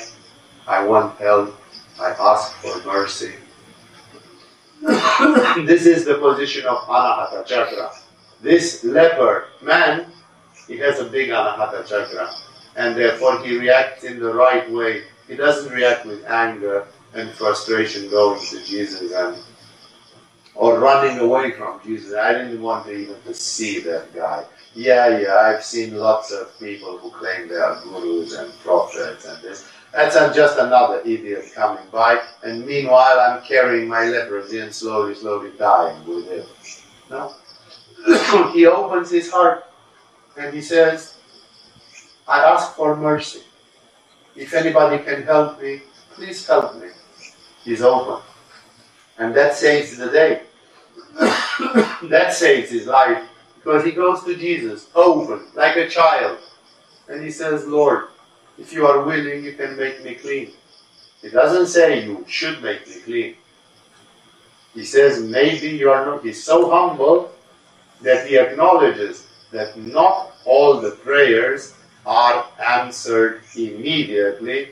I want help. I ask for mercy. this is the position of Anahata Chakra. This leper man he has a big anahata chakra, and therefore he reacts in the right way. He doesn't react with anger and frustration going to Jesus and or running away from Jesus. I didn't want to even to see that guy. Yeah, yeah, I've seen lots of people who claim they are gurus and prophets and this. That's just another idiot coming by, and meanwhile I'm carrying my leprosy and slowly, slowly dying with it. No? he opens his heart and he says, I ask for mercy. If anybody can help me, please help me. He's open. And that saves the day. that saves his life. Because he goes to Jesus, open, like a child. And he says, Lord, if you are willing, you can make me clean. He doesn't say you should make me clean. He says, maybe you are not. He's so humble that he acknowledges that not all the prayers are answered immediately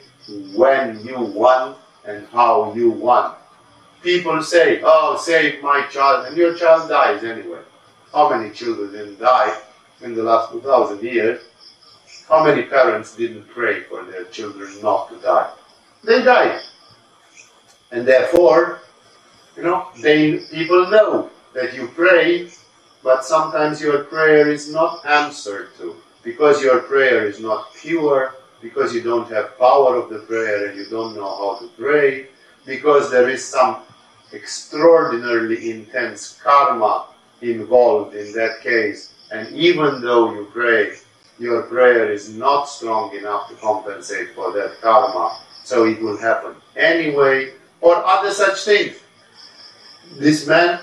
when you want and how you want. People say, Oh, save my child, and your child dies anyway. How many children didn't die in the last 2,000 years? How many parents didn't pray for their children not to die? They died. And therefore, you know, they, people know that you pray but sometimes your prayer is not answered to because your prayer is not pure, because you don't have power of the prayer and you don't know how to pray, because there is some extraordinarily intense karma involved in that case. And even though you pray, your prayer is not strong enough to compensate for that karma, so it will happen anyway, or other such things. This man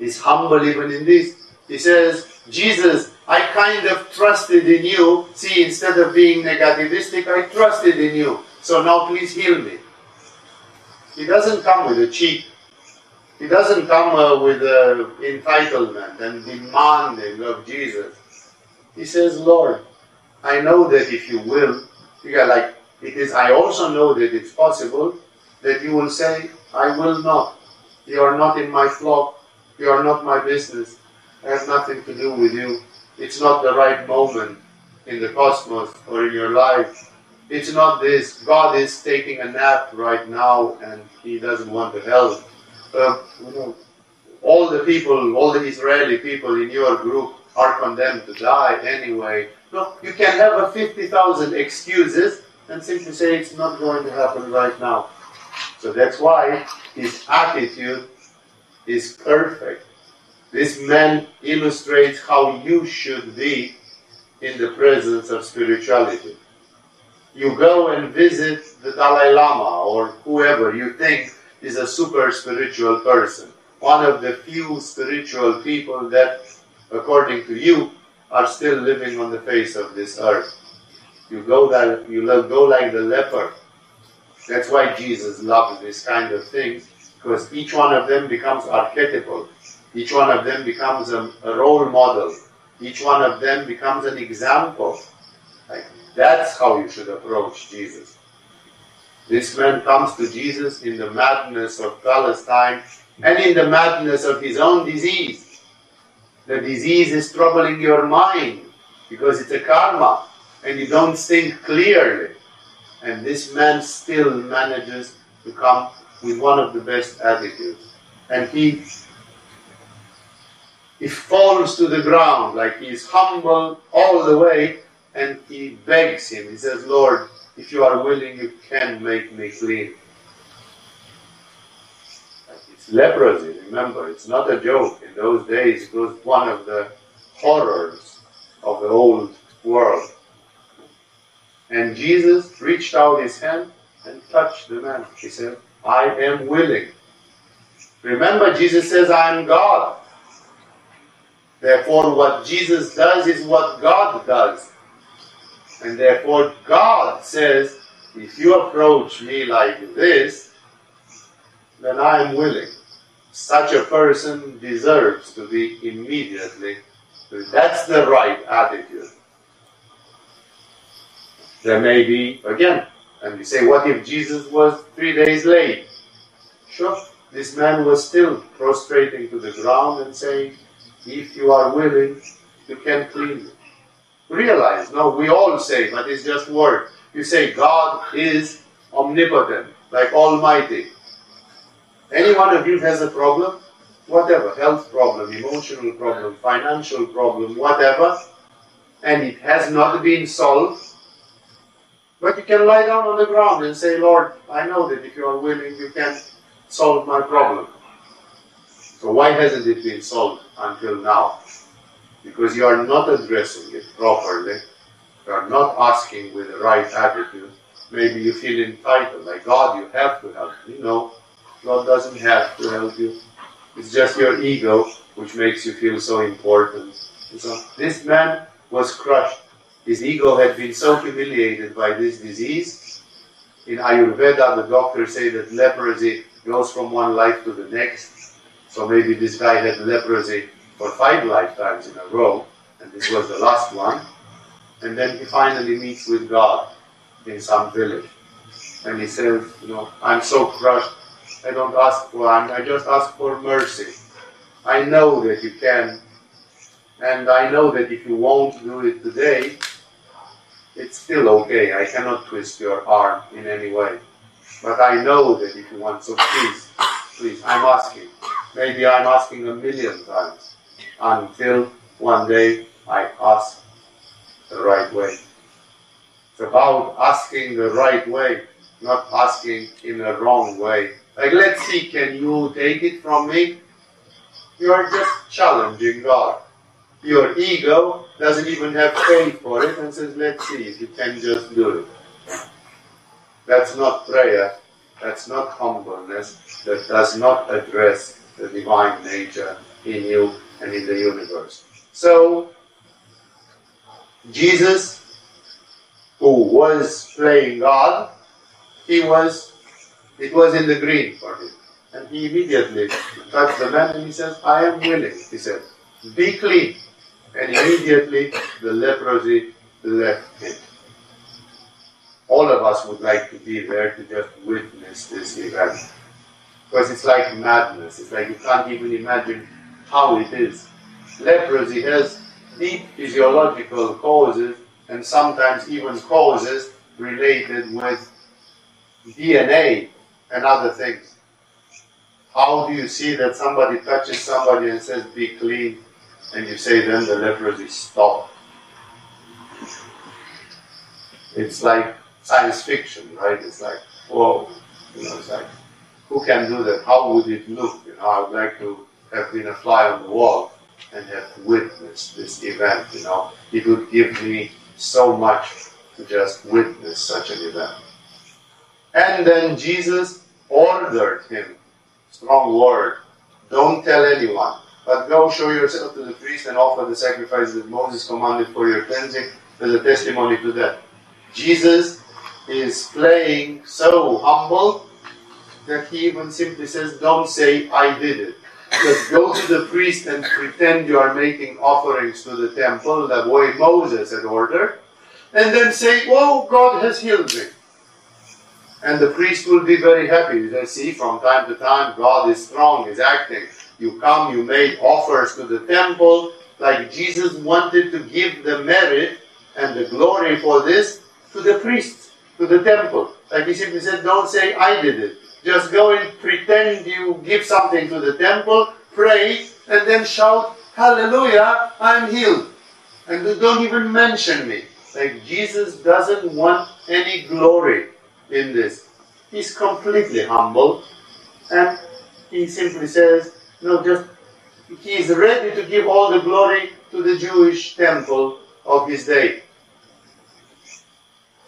He's humble even in this. He says, Jesus, I kind of trusted in you. See, instead of being negativistic, I trusted in you. So now please heal me. He doesn't come with a cheat. He doesn't come uh, with uh, entitlement and demanding of Jesus. He says, Lord, I know that if you will, you got like it is. I also know that it's possible that you will say, I will not. You are not in my flock. You are not my business. I have nothing to do with you. It's not the right moment in the cosmos or in your life. It's not this. God is taking a nap right now and He doesn't want to help. Uh, you know, all the people, all the Israeli people in your group are condemned to die anyway. No, you can have a 50,000 excuses and simply say it's not going to happen right now. So that's why his attitude is perfect. This man illustrates how you should be in the presence of spirituality. You go and visit the Dalai Lama or whoever you think is a super spiritual person, one of the few spiritual people that, according to you, are still living on the face of this earth. You go that you go like the leper. That's why Jesus loved this kind of things, because each one of them becomes archetypal. Each one of them becomes a, a role model. Each one of them becomes an example. Like, that's how you should approach Jesus. This man comes to Jesus in the madness of Palestine and in the madness of his own disease. The disease is troubling your mind because it's a karma and you don't think clearly. And this man still manages to come with one of the best attitudes. And he he falls to the ground like he is humble all the way and he begs him. He says, Lord, if you are willing, you can make me clean. It's leprosy, remember, it's not a joke. In those days, it was one of the horrors of the old world. And Jesus reached out his hand and touched the man. He said, I am willing. Remember, Jesus says, I am God. Therefore, what Jesus does is what God does. And therefore, God says, if you approach me like this, then I am willing. Such a person deserves to be immediately. That's the right attitude. There may be, again, and you say, what if Jesus was three days late? Sure, this man was still prostrating to the ground and saying, if you are willing, you can clean it. Realize, no, we all say, but it's just word. You say God is omnipotent, like Almighty. Any one of you has a problem, whatever, health problem, emotional problem, financial problem, whatever, and it has not been solved, but you can lie down on the ground and say, Lord, I know that if you are willing, you can solve my problem. So why hasn't it been solved until now? Because you are not addressing it properly. You are not asking with the right attitude. Maybe you feel entitled, like God, you have to help me. No, God doesn't have to help you. It's just your ego which makes you feel so important. so this man was crushed his ego had been so humiliated by this disease. In Ayurveda, the doctors say that leprosy goes from one life to the next. So maybe this guy had leprosy for five lifetimes in a row, and this was the last one. And then he finally meets with God in some village. And he says, you know, I'm so crushed, I don't ask for, I just ask for mercy. I know that you can, and I know that if you won't do it today, it's still okay. I cannot twist your arm in any way. But I know that if you want, so please, please, I'm asking. Maybe I'm asking a million times until one day I ask the right way. It's about asking the right way, not asking in a wrong way. Like, let's see, can you take it from me? You are just challenging God. Your ego doesn't even have faith for it and says, let's see if you can just do it. That's not prayer. That's not humbleness. That does not address the divine nature in you and in the universe. So, Jesus, who was playing God, he was, it was in the green for him. And he immediately touched the man and he says, I am willing, he said, be clean and immediately the leprosy left him. All of us would like to be there to just witness this event. Because it's like madness. It's like you can't even imagine how it is. Leprosy has deep physiological causes and sometimes even causes related with DNA and other things. How do you see that somebody touches somebody and says, be clean, and you say, then the leprosy stopped? It's like science fiction, right? It's like, whoa, you know, it's like, who can do that? How would it look? You know, I would like to have been a fly on the wall and have witnessed this event, you know. It would give me so much to just witness such an event. And then Jesus ordered him, strong word, don't tell anyone, but go show yourself to the priest and offer the sacrifice that Moses commanded for your cleansing as a testimony to that. Jesus is playing so humble that he even simply says, Don't say, I did it. Just go to the priest and pretend you are making offerings to the temple the way Moses had ordered, and then say, Oh, God has healed me. And the priest will be very happy. They see from time to time God is strong, is acting. You come, you make offers to the temple, like Jesus wanted to give the merit and the glory for this to the priests, to the temple. Like he simply said, Don't say I did it. Just go and pretend you give something to the temple, pray, and then shout, Hallelujah, I'm healed. And don't even mention me. Like Jesus doesn't want any glory in this. He's completely humble and he simply says, no, just he is ready to give all the glory to the Jewish temple of his day.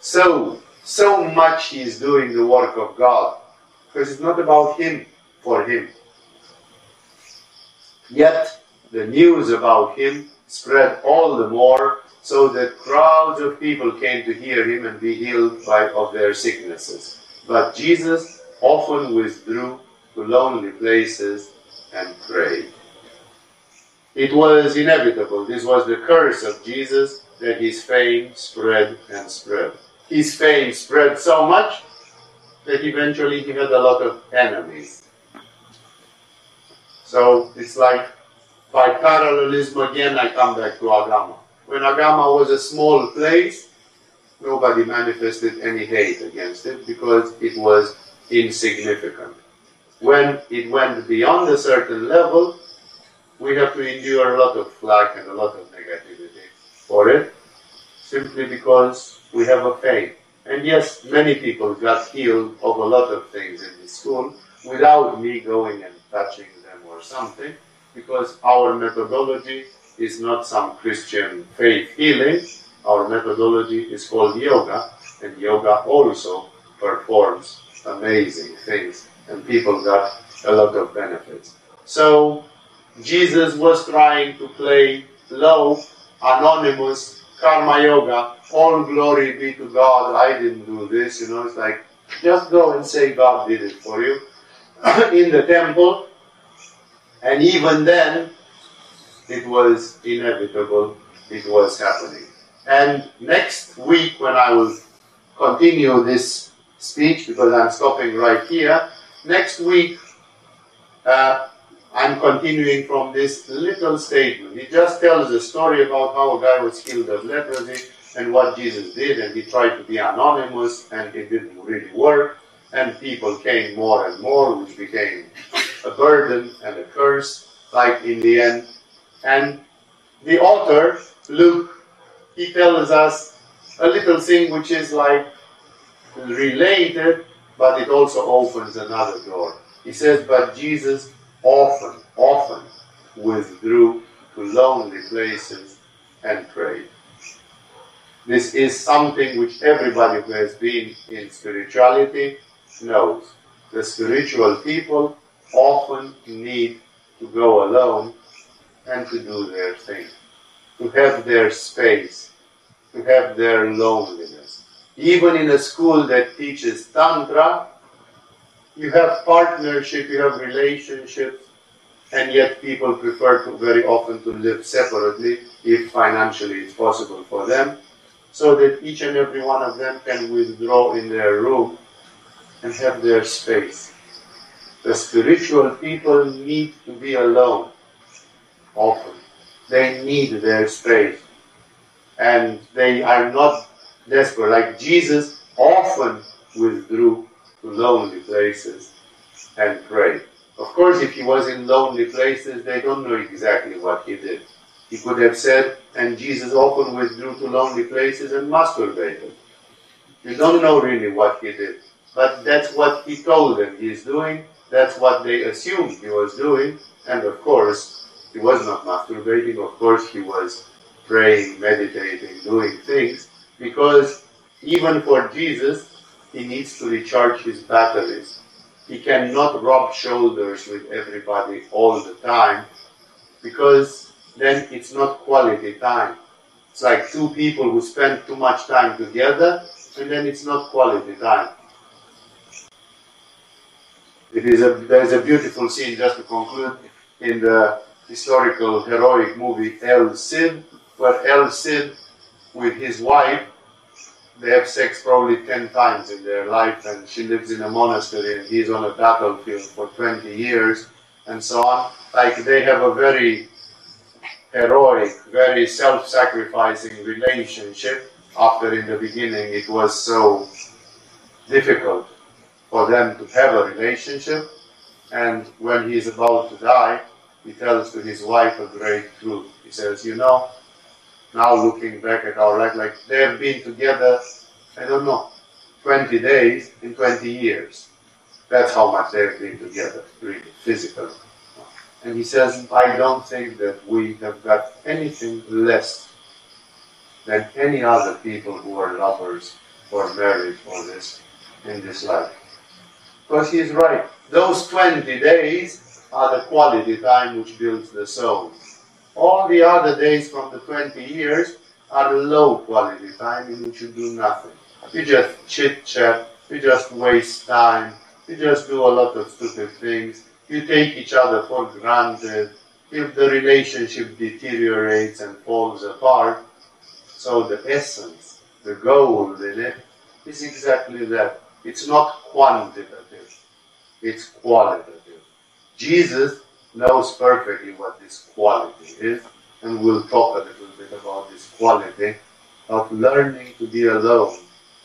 So, so much he is doing the work of God because it's not about him for him. Yet the news about him spread all the more so that crowds of people came to hear him and be healed by, of their sicknesses. But Jesus often withdrew to lonely places and prayed. It was inevitable. This was the curse of Jesus that his fame spread and spread. His fame spread so much that eventually he had a lot of enemies. So it's like by parallelism again, I come back to Agama. When Agama was a small place, nobody manifested any hate against it because it was insignificant. When it went beyond a certain level, we have to endure a lot of flack and a lot of negativity for it, simply because we have a faith. And yes, many people got healed of a lot of things in this school without me going and touching them or something, because our methodology is not some Christian faith healing. Our methodology is called yoga, and yoga also performs amazing things, and people got a lot of benefits. So, Jesus was trying to play low, anonymous karma yoga. All glory be to God. I didn't do this, you know. It's like just go and say God did it for you in the temple. And even then, it was inevitable. It was happening. And next week, when I will continue this speech, because I'm stopping right here, next week, uh, I'm continuing from this little statement. He just tells a story about how a guy was healed of leprosy and what Jesus did, and he tried to be anonymous, and it didn't really work, and people came more and more, which became a burden and a curse, like in the end. And the author, Luke, he tells us a little thing which is like related, but it also opens another door. He says, But Jesus often, often withdrew to lonely places and prayed. This is something which everybody who has been in spirituality knows. The spiritual people often need to go alone and to do their thing, to have their space, to have their loneliness. Even in a school that teaches Tantra, you have partnership, you have relationships, and yet people prefer to very often to live separately if financially it's possible for them, so that each and every one of them can withdraw in their room and have their space. The spiritual people need to be alone often. They need their space. And they are not desperate. Like Jesus often withdrew to lonely places and prayed. Of course, if he was in lonely places, they don't know exactly what he did. He could have said, and Jesus often withdrew to lonely places and masturbated. You don't know really what he did. But that's what he told them he's doing. That's what they assumed he was doing. And of course, he was not masturbating. Of course, he was praying, meditating, doing things. Because even for Jesus, he needs to recharge his batteries. He cannot rub shoulders with everybody all the time because then it's not quality time. It's like two people who spend too much time together and then it's not quality time. It is a, there is a beautiful scene, just to conclude, in the historical heroic movie El Cid, where El Cid, with his wife, they have sex probably 10 times in their life, and she lives in a monastery, and he's on a battlefield for 20 years, and so on. Like they have a very heroic, very self sacrificing relationship, after in the beginning it was so difficult for them to have a relationship. And when he is about to die, he tells to his wife a great truth. He says, You know, now looking back at our life, like they have been together, I don't know, 20 days in 20 years. That's how much they've been together, really, physically. And he says, I don't think that we have got anything less than any other people who are lovers or married or this in this life. Because he is right. Those 20 days are the quality time which builds the soul. All the other days from the 20 years are low quality time in which you do nothing. You just chit chat, you just waste time, you just do a lot of stupid things, you take each other for granted. If the relationship deteriorates and falls apart, so the essence, the goal in it, is exactly that. It's not quantitative, it's qualitative. Jesus knows perfectly what this quality is, and we'll talk a little bit about this quality of learning to be alone,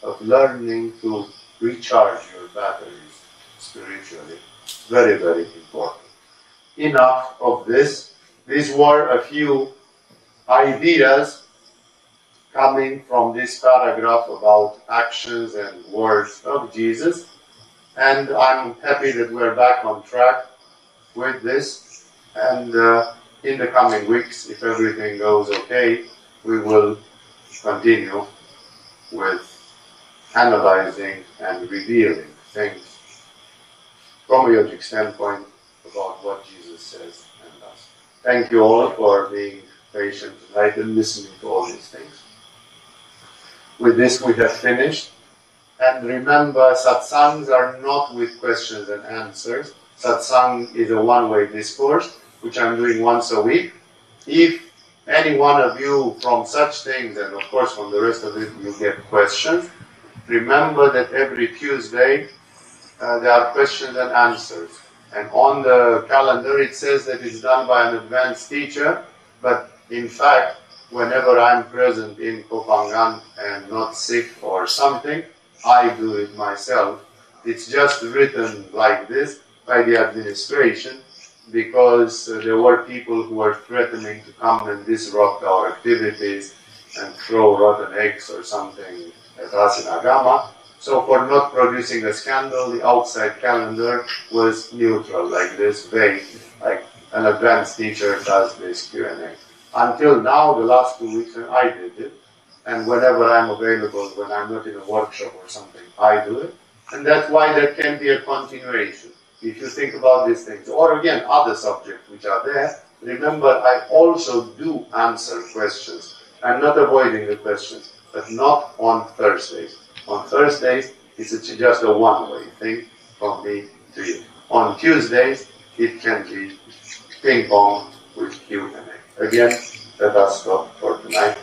of learning to recharge your batteries spiritually. Very, very important. Enough of this. These were a few ideas coming from this paragraph about actions and words of Jesus. And I'm happy that we're back on track with this. And uh, in the coming weeks, if everything goes okay, we will continue with analyzing and revealing things from a yogic standpoint about what Jesus says and does. Thank you all for being patient tonight and listening to all these things. With this, we have finished. And remember, satsangs are not with questions and answers. Satsang is a one way discourse, which I'm doing once a week. If any one of you from such things, and of course from the rest of it, you get questions, remember that every Tuesday uh, there are questions and answers. And on the calendar it says that it's done by an advanced teacher, but in fact, whenever I'm present in Koh Phangan and not sick or something, I do it myself. It's just written like this by the administration because uh, there were people who were threatening to come and disrupt our activities and throw rotten eggs or something at us in Agama. So for not producing a scandal, the outside calendar was neutral, like this, vague, like an advanced teacher does this Q&A. Until now, the last two weeks, I did it. And whenever I'm available, when I'm not in a workshop or something, I do it. And that's why there can be a continuation. If you think about these things, or again, other subjects which are there, remember I also do answer questions. I'm not avoiding the questions, but not on Thursdays. On Thursdays, it's just a one-way thing from me to you. On Tuesdays, it can be ping pong with Q&A. Again, let us stop for tonight.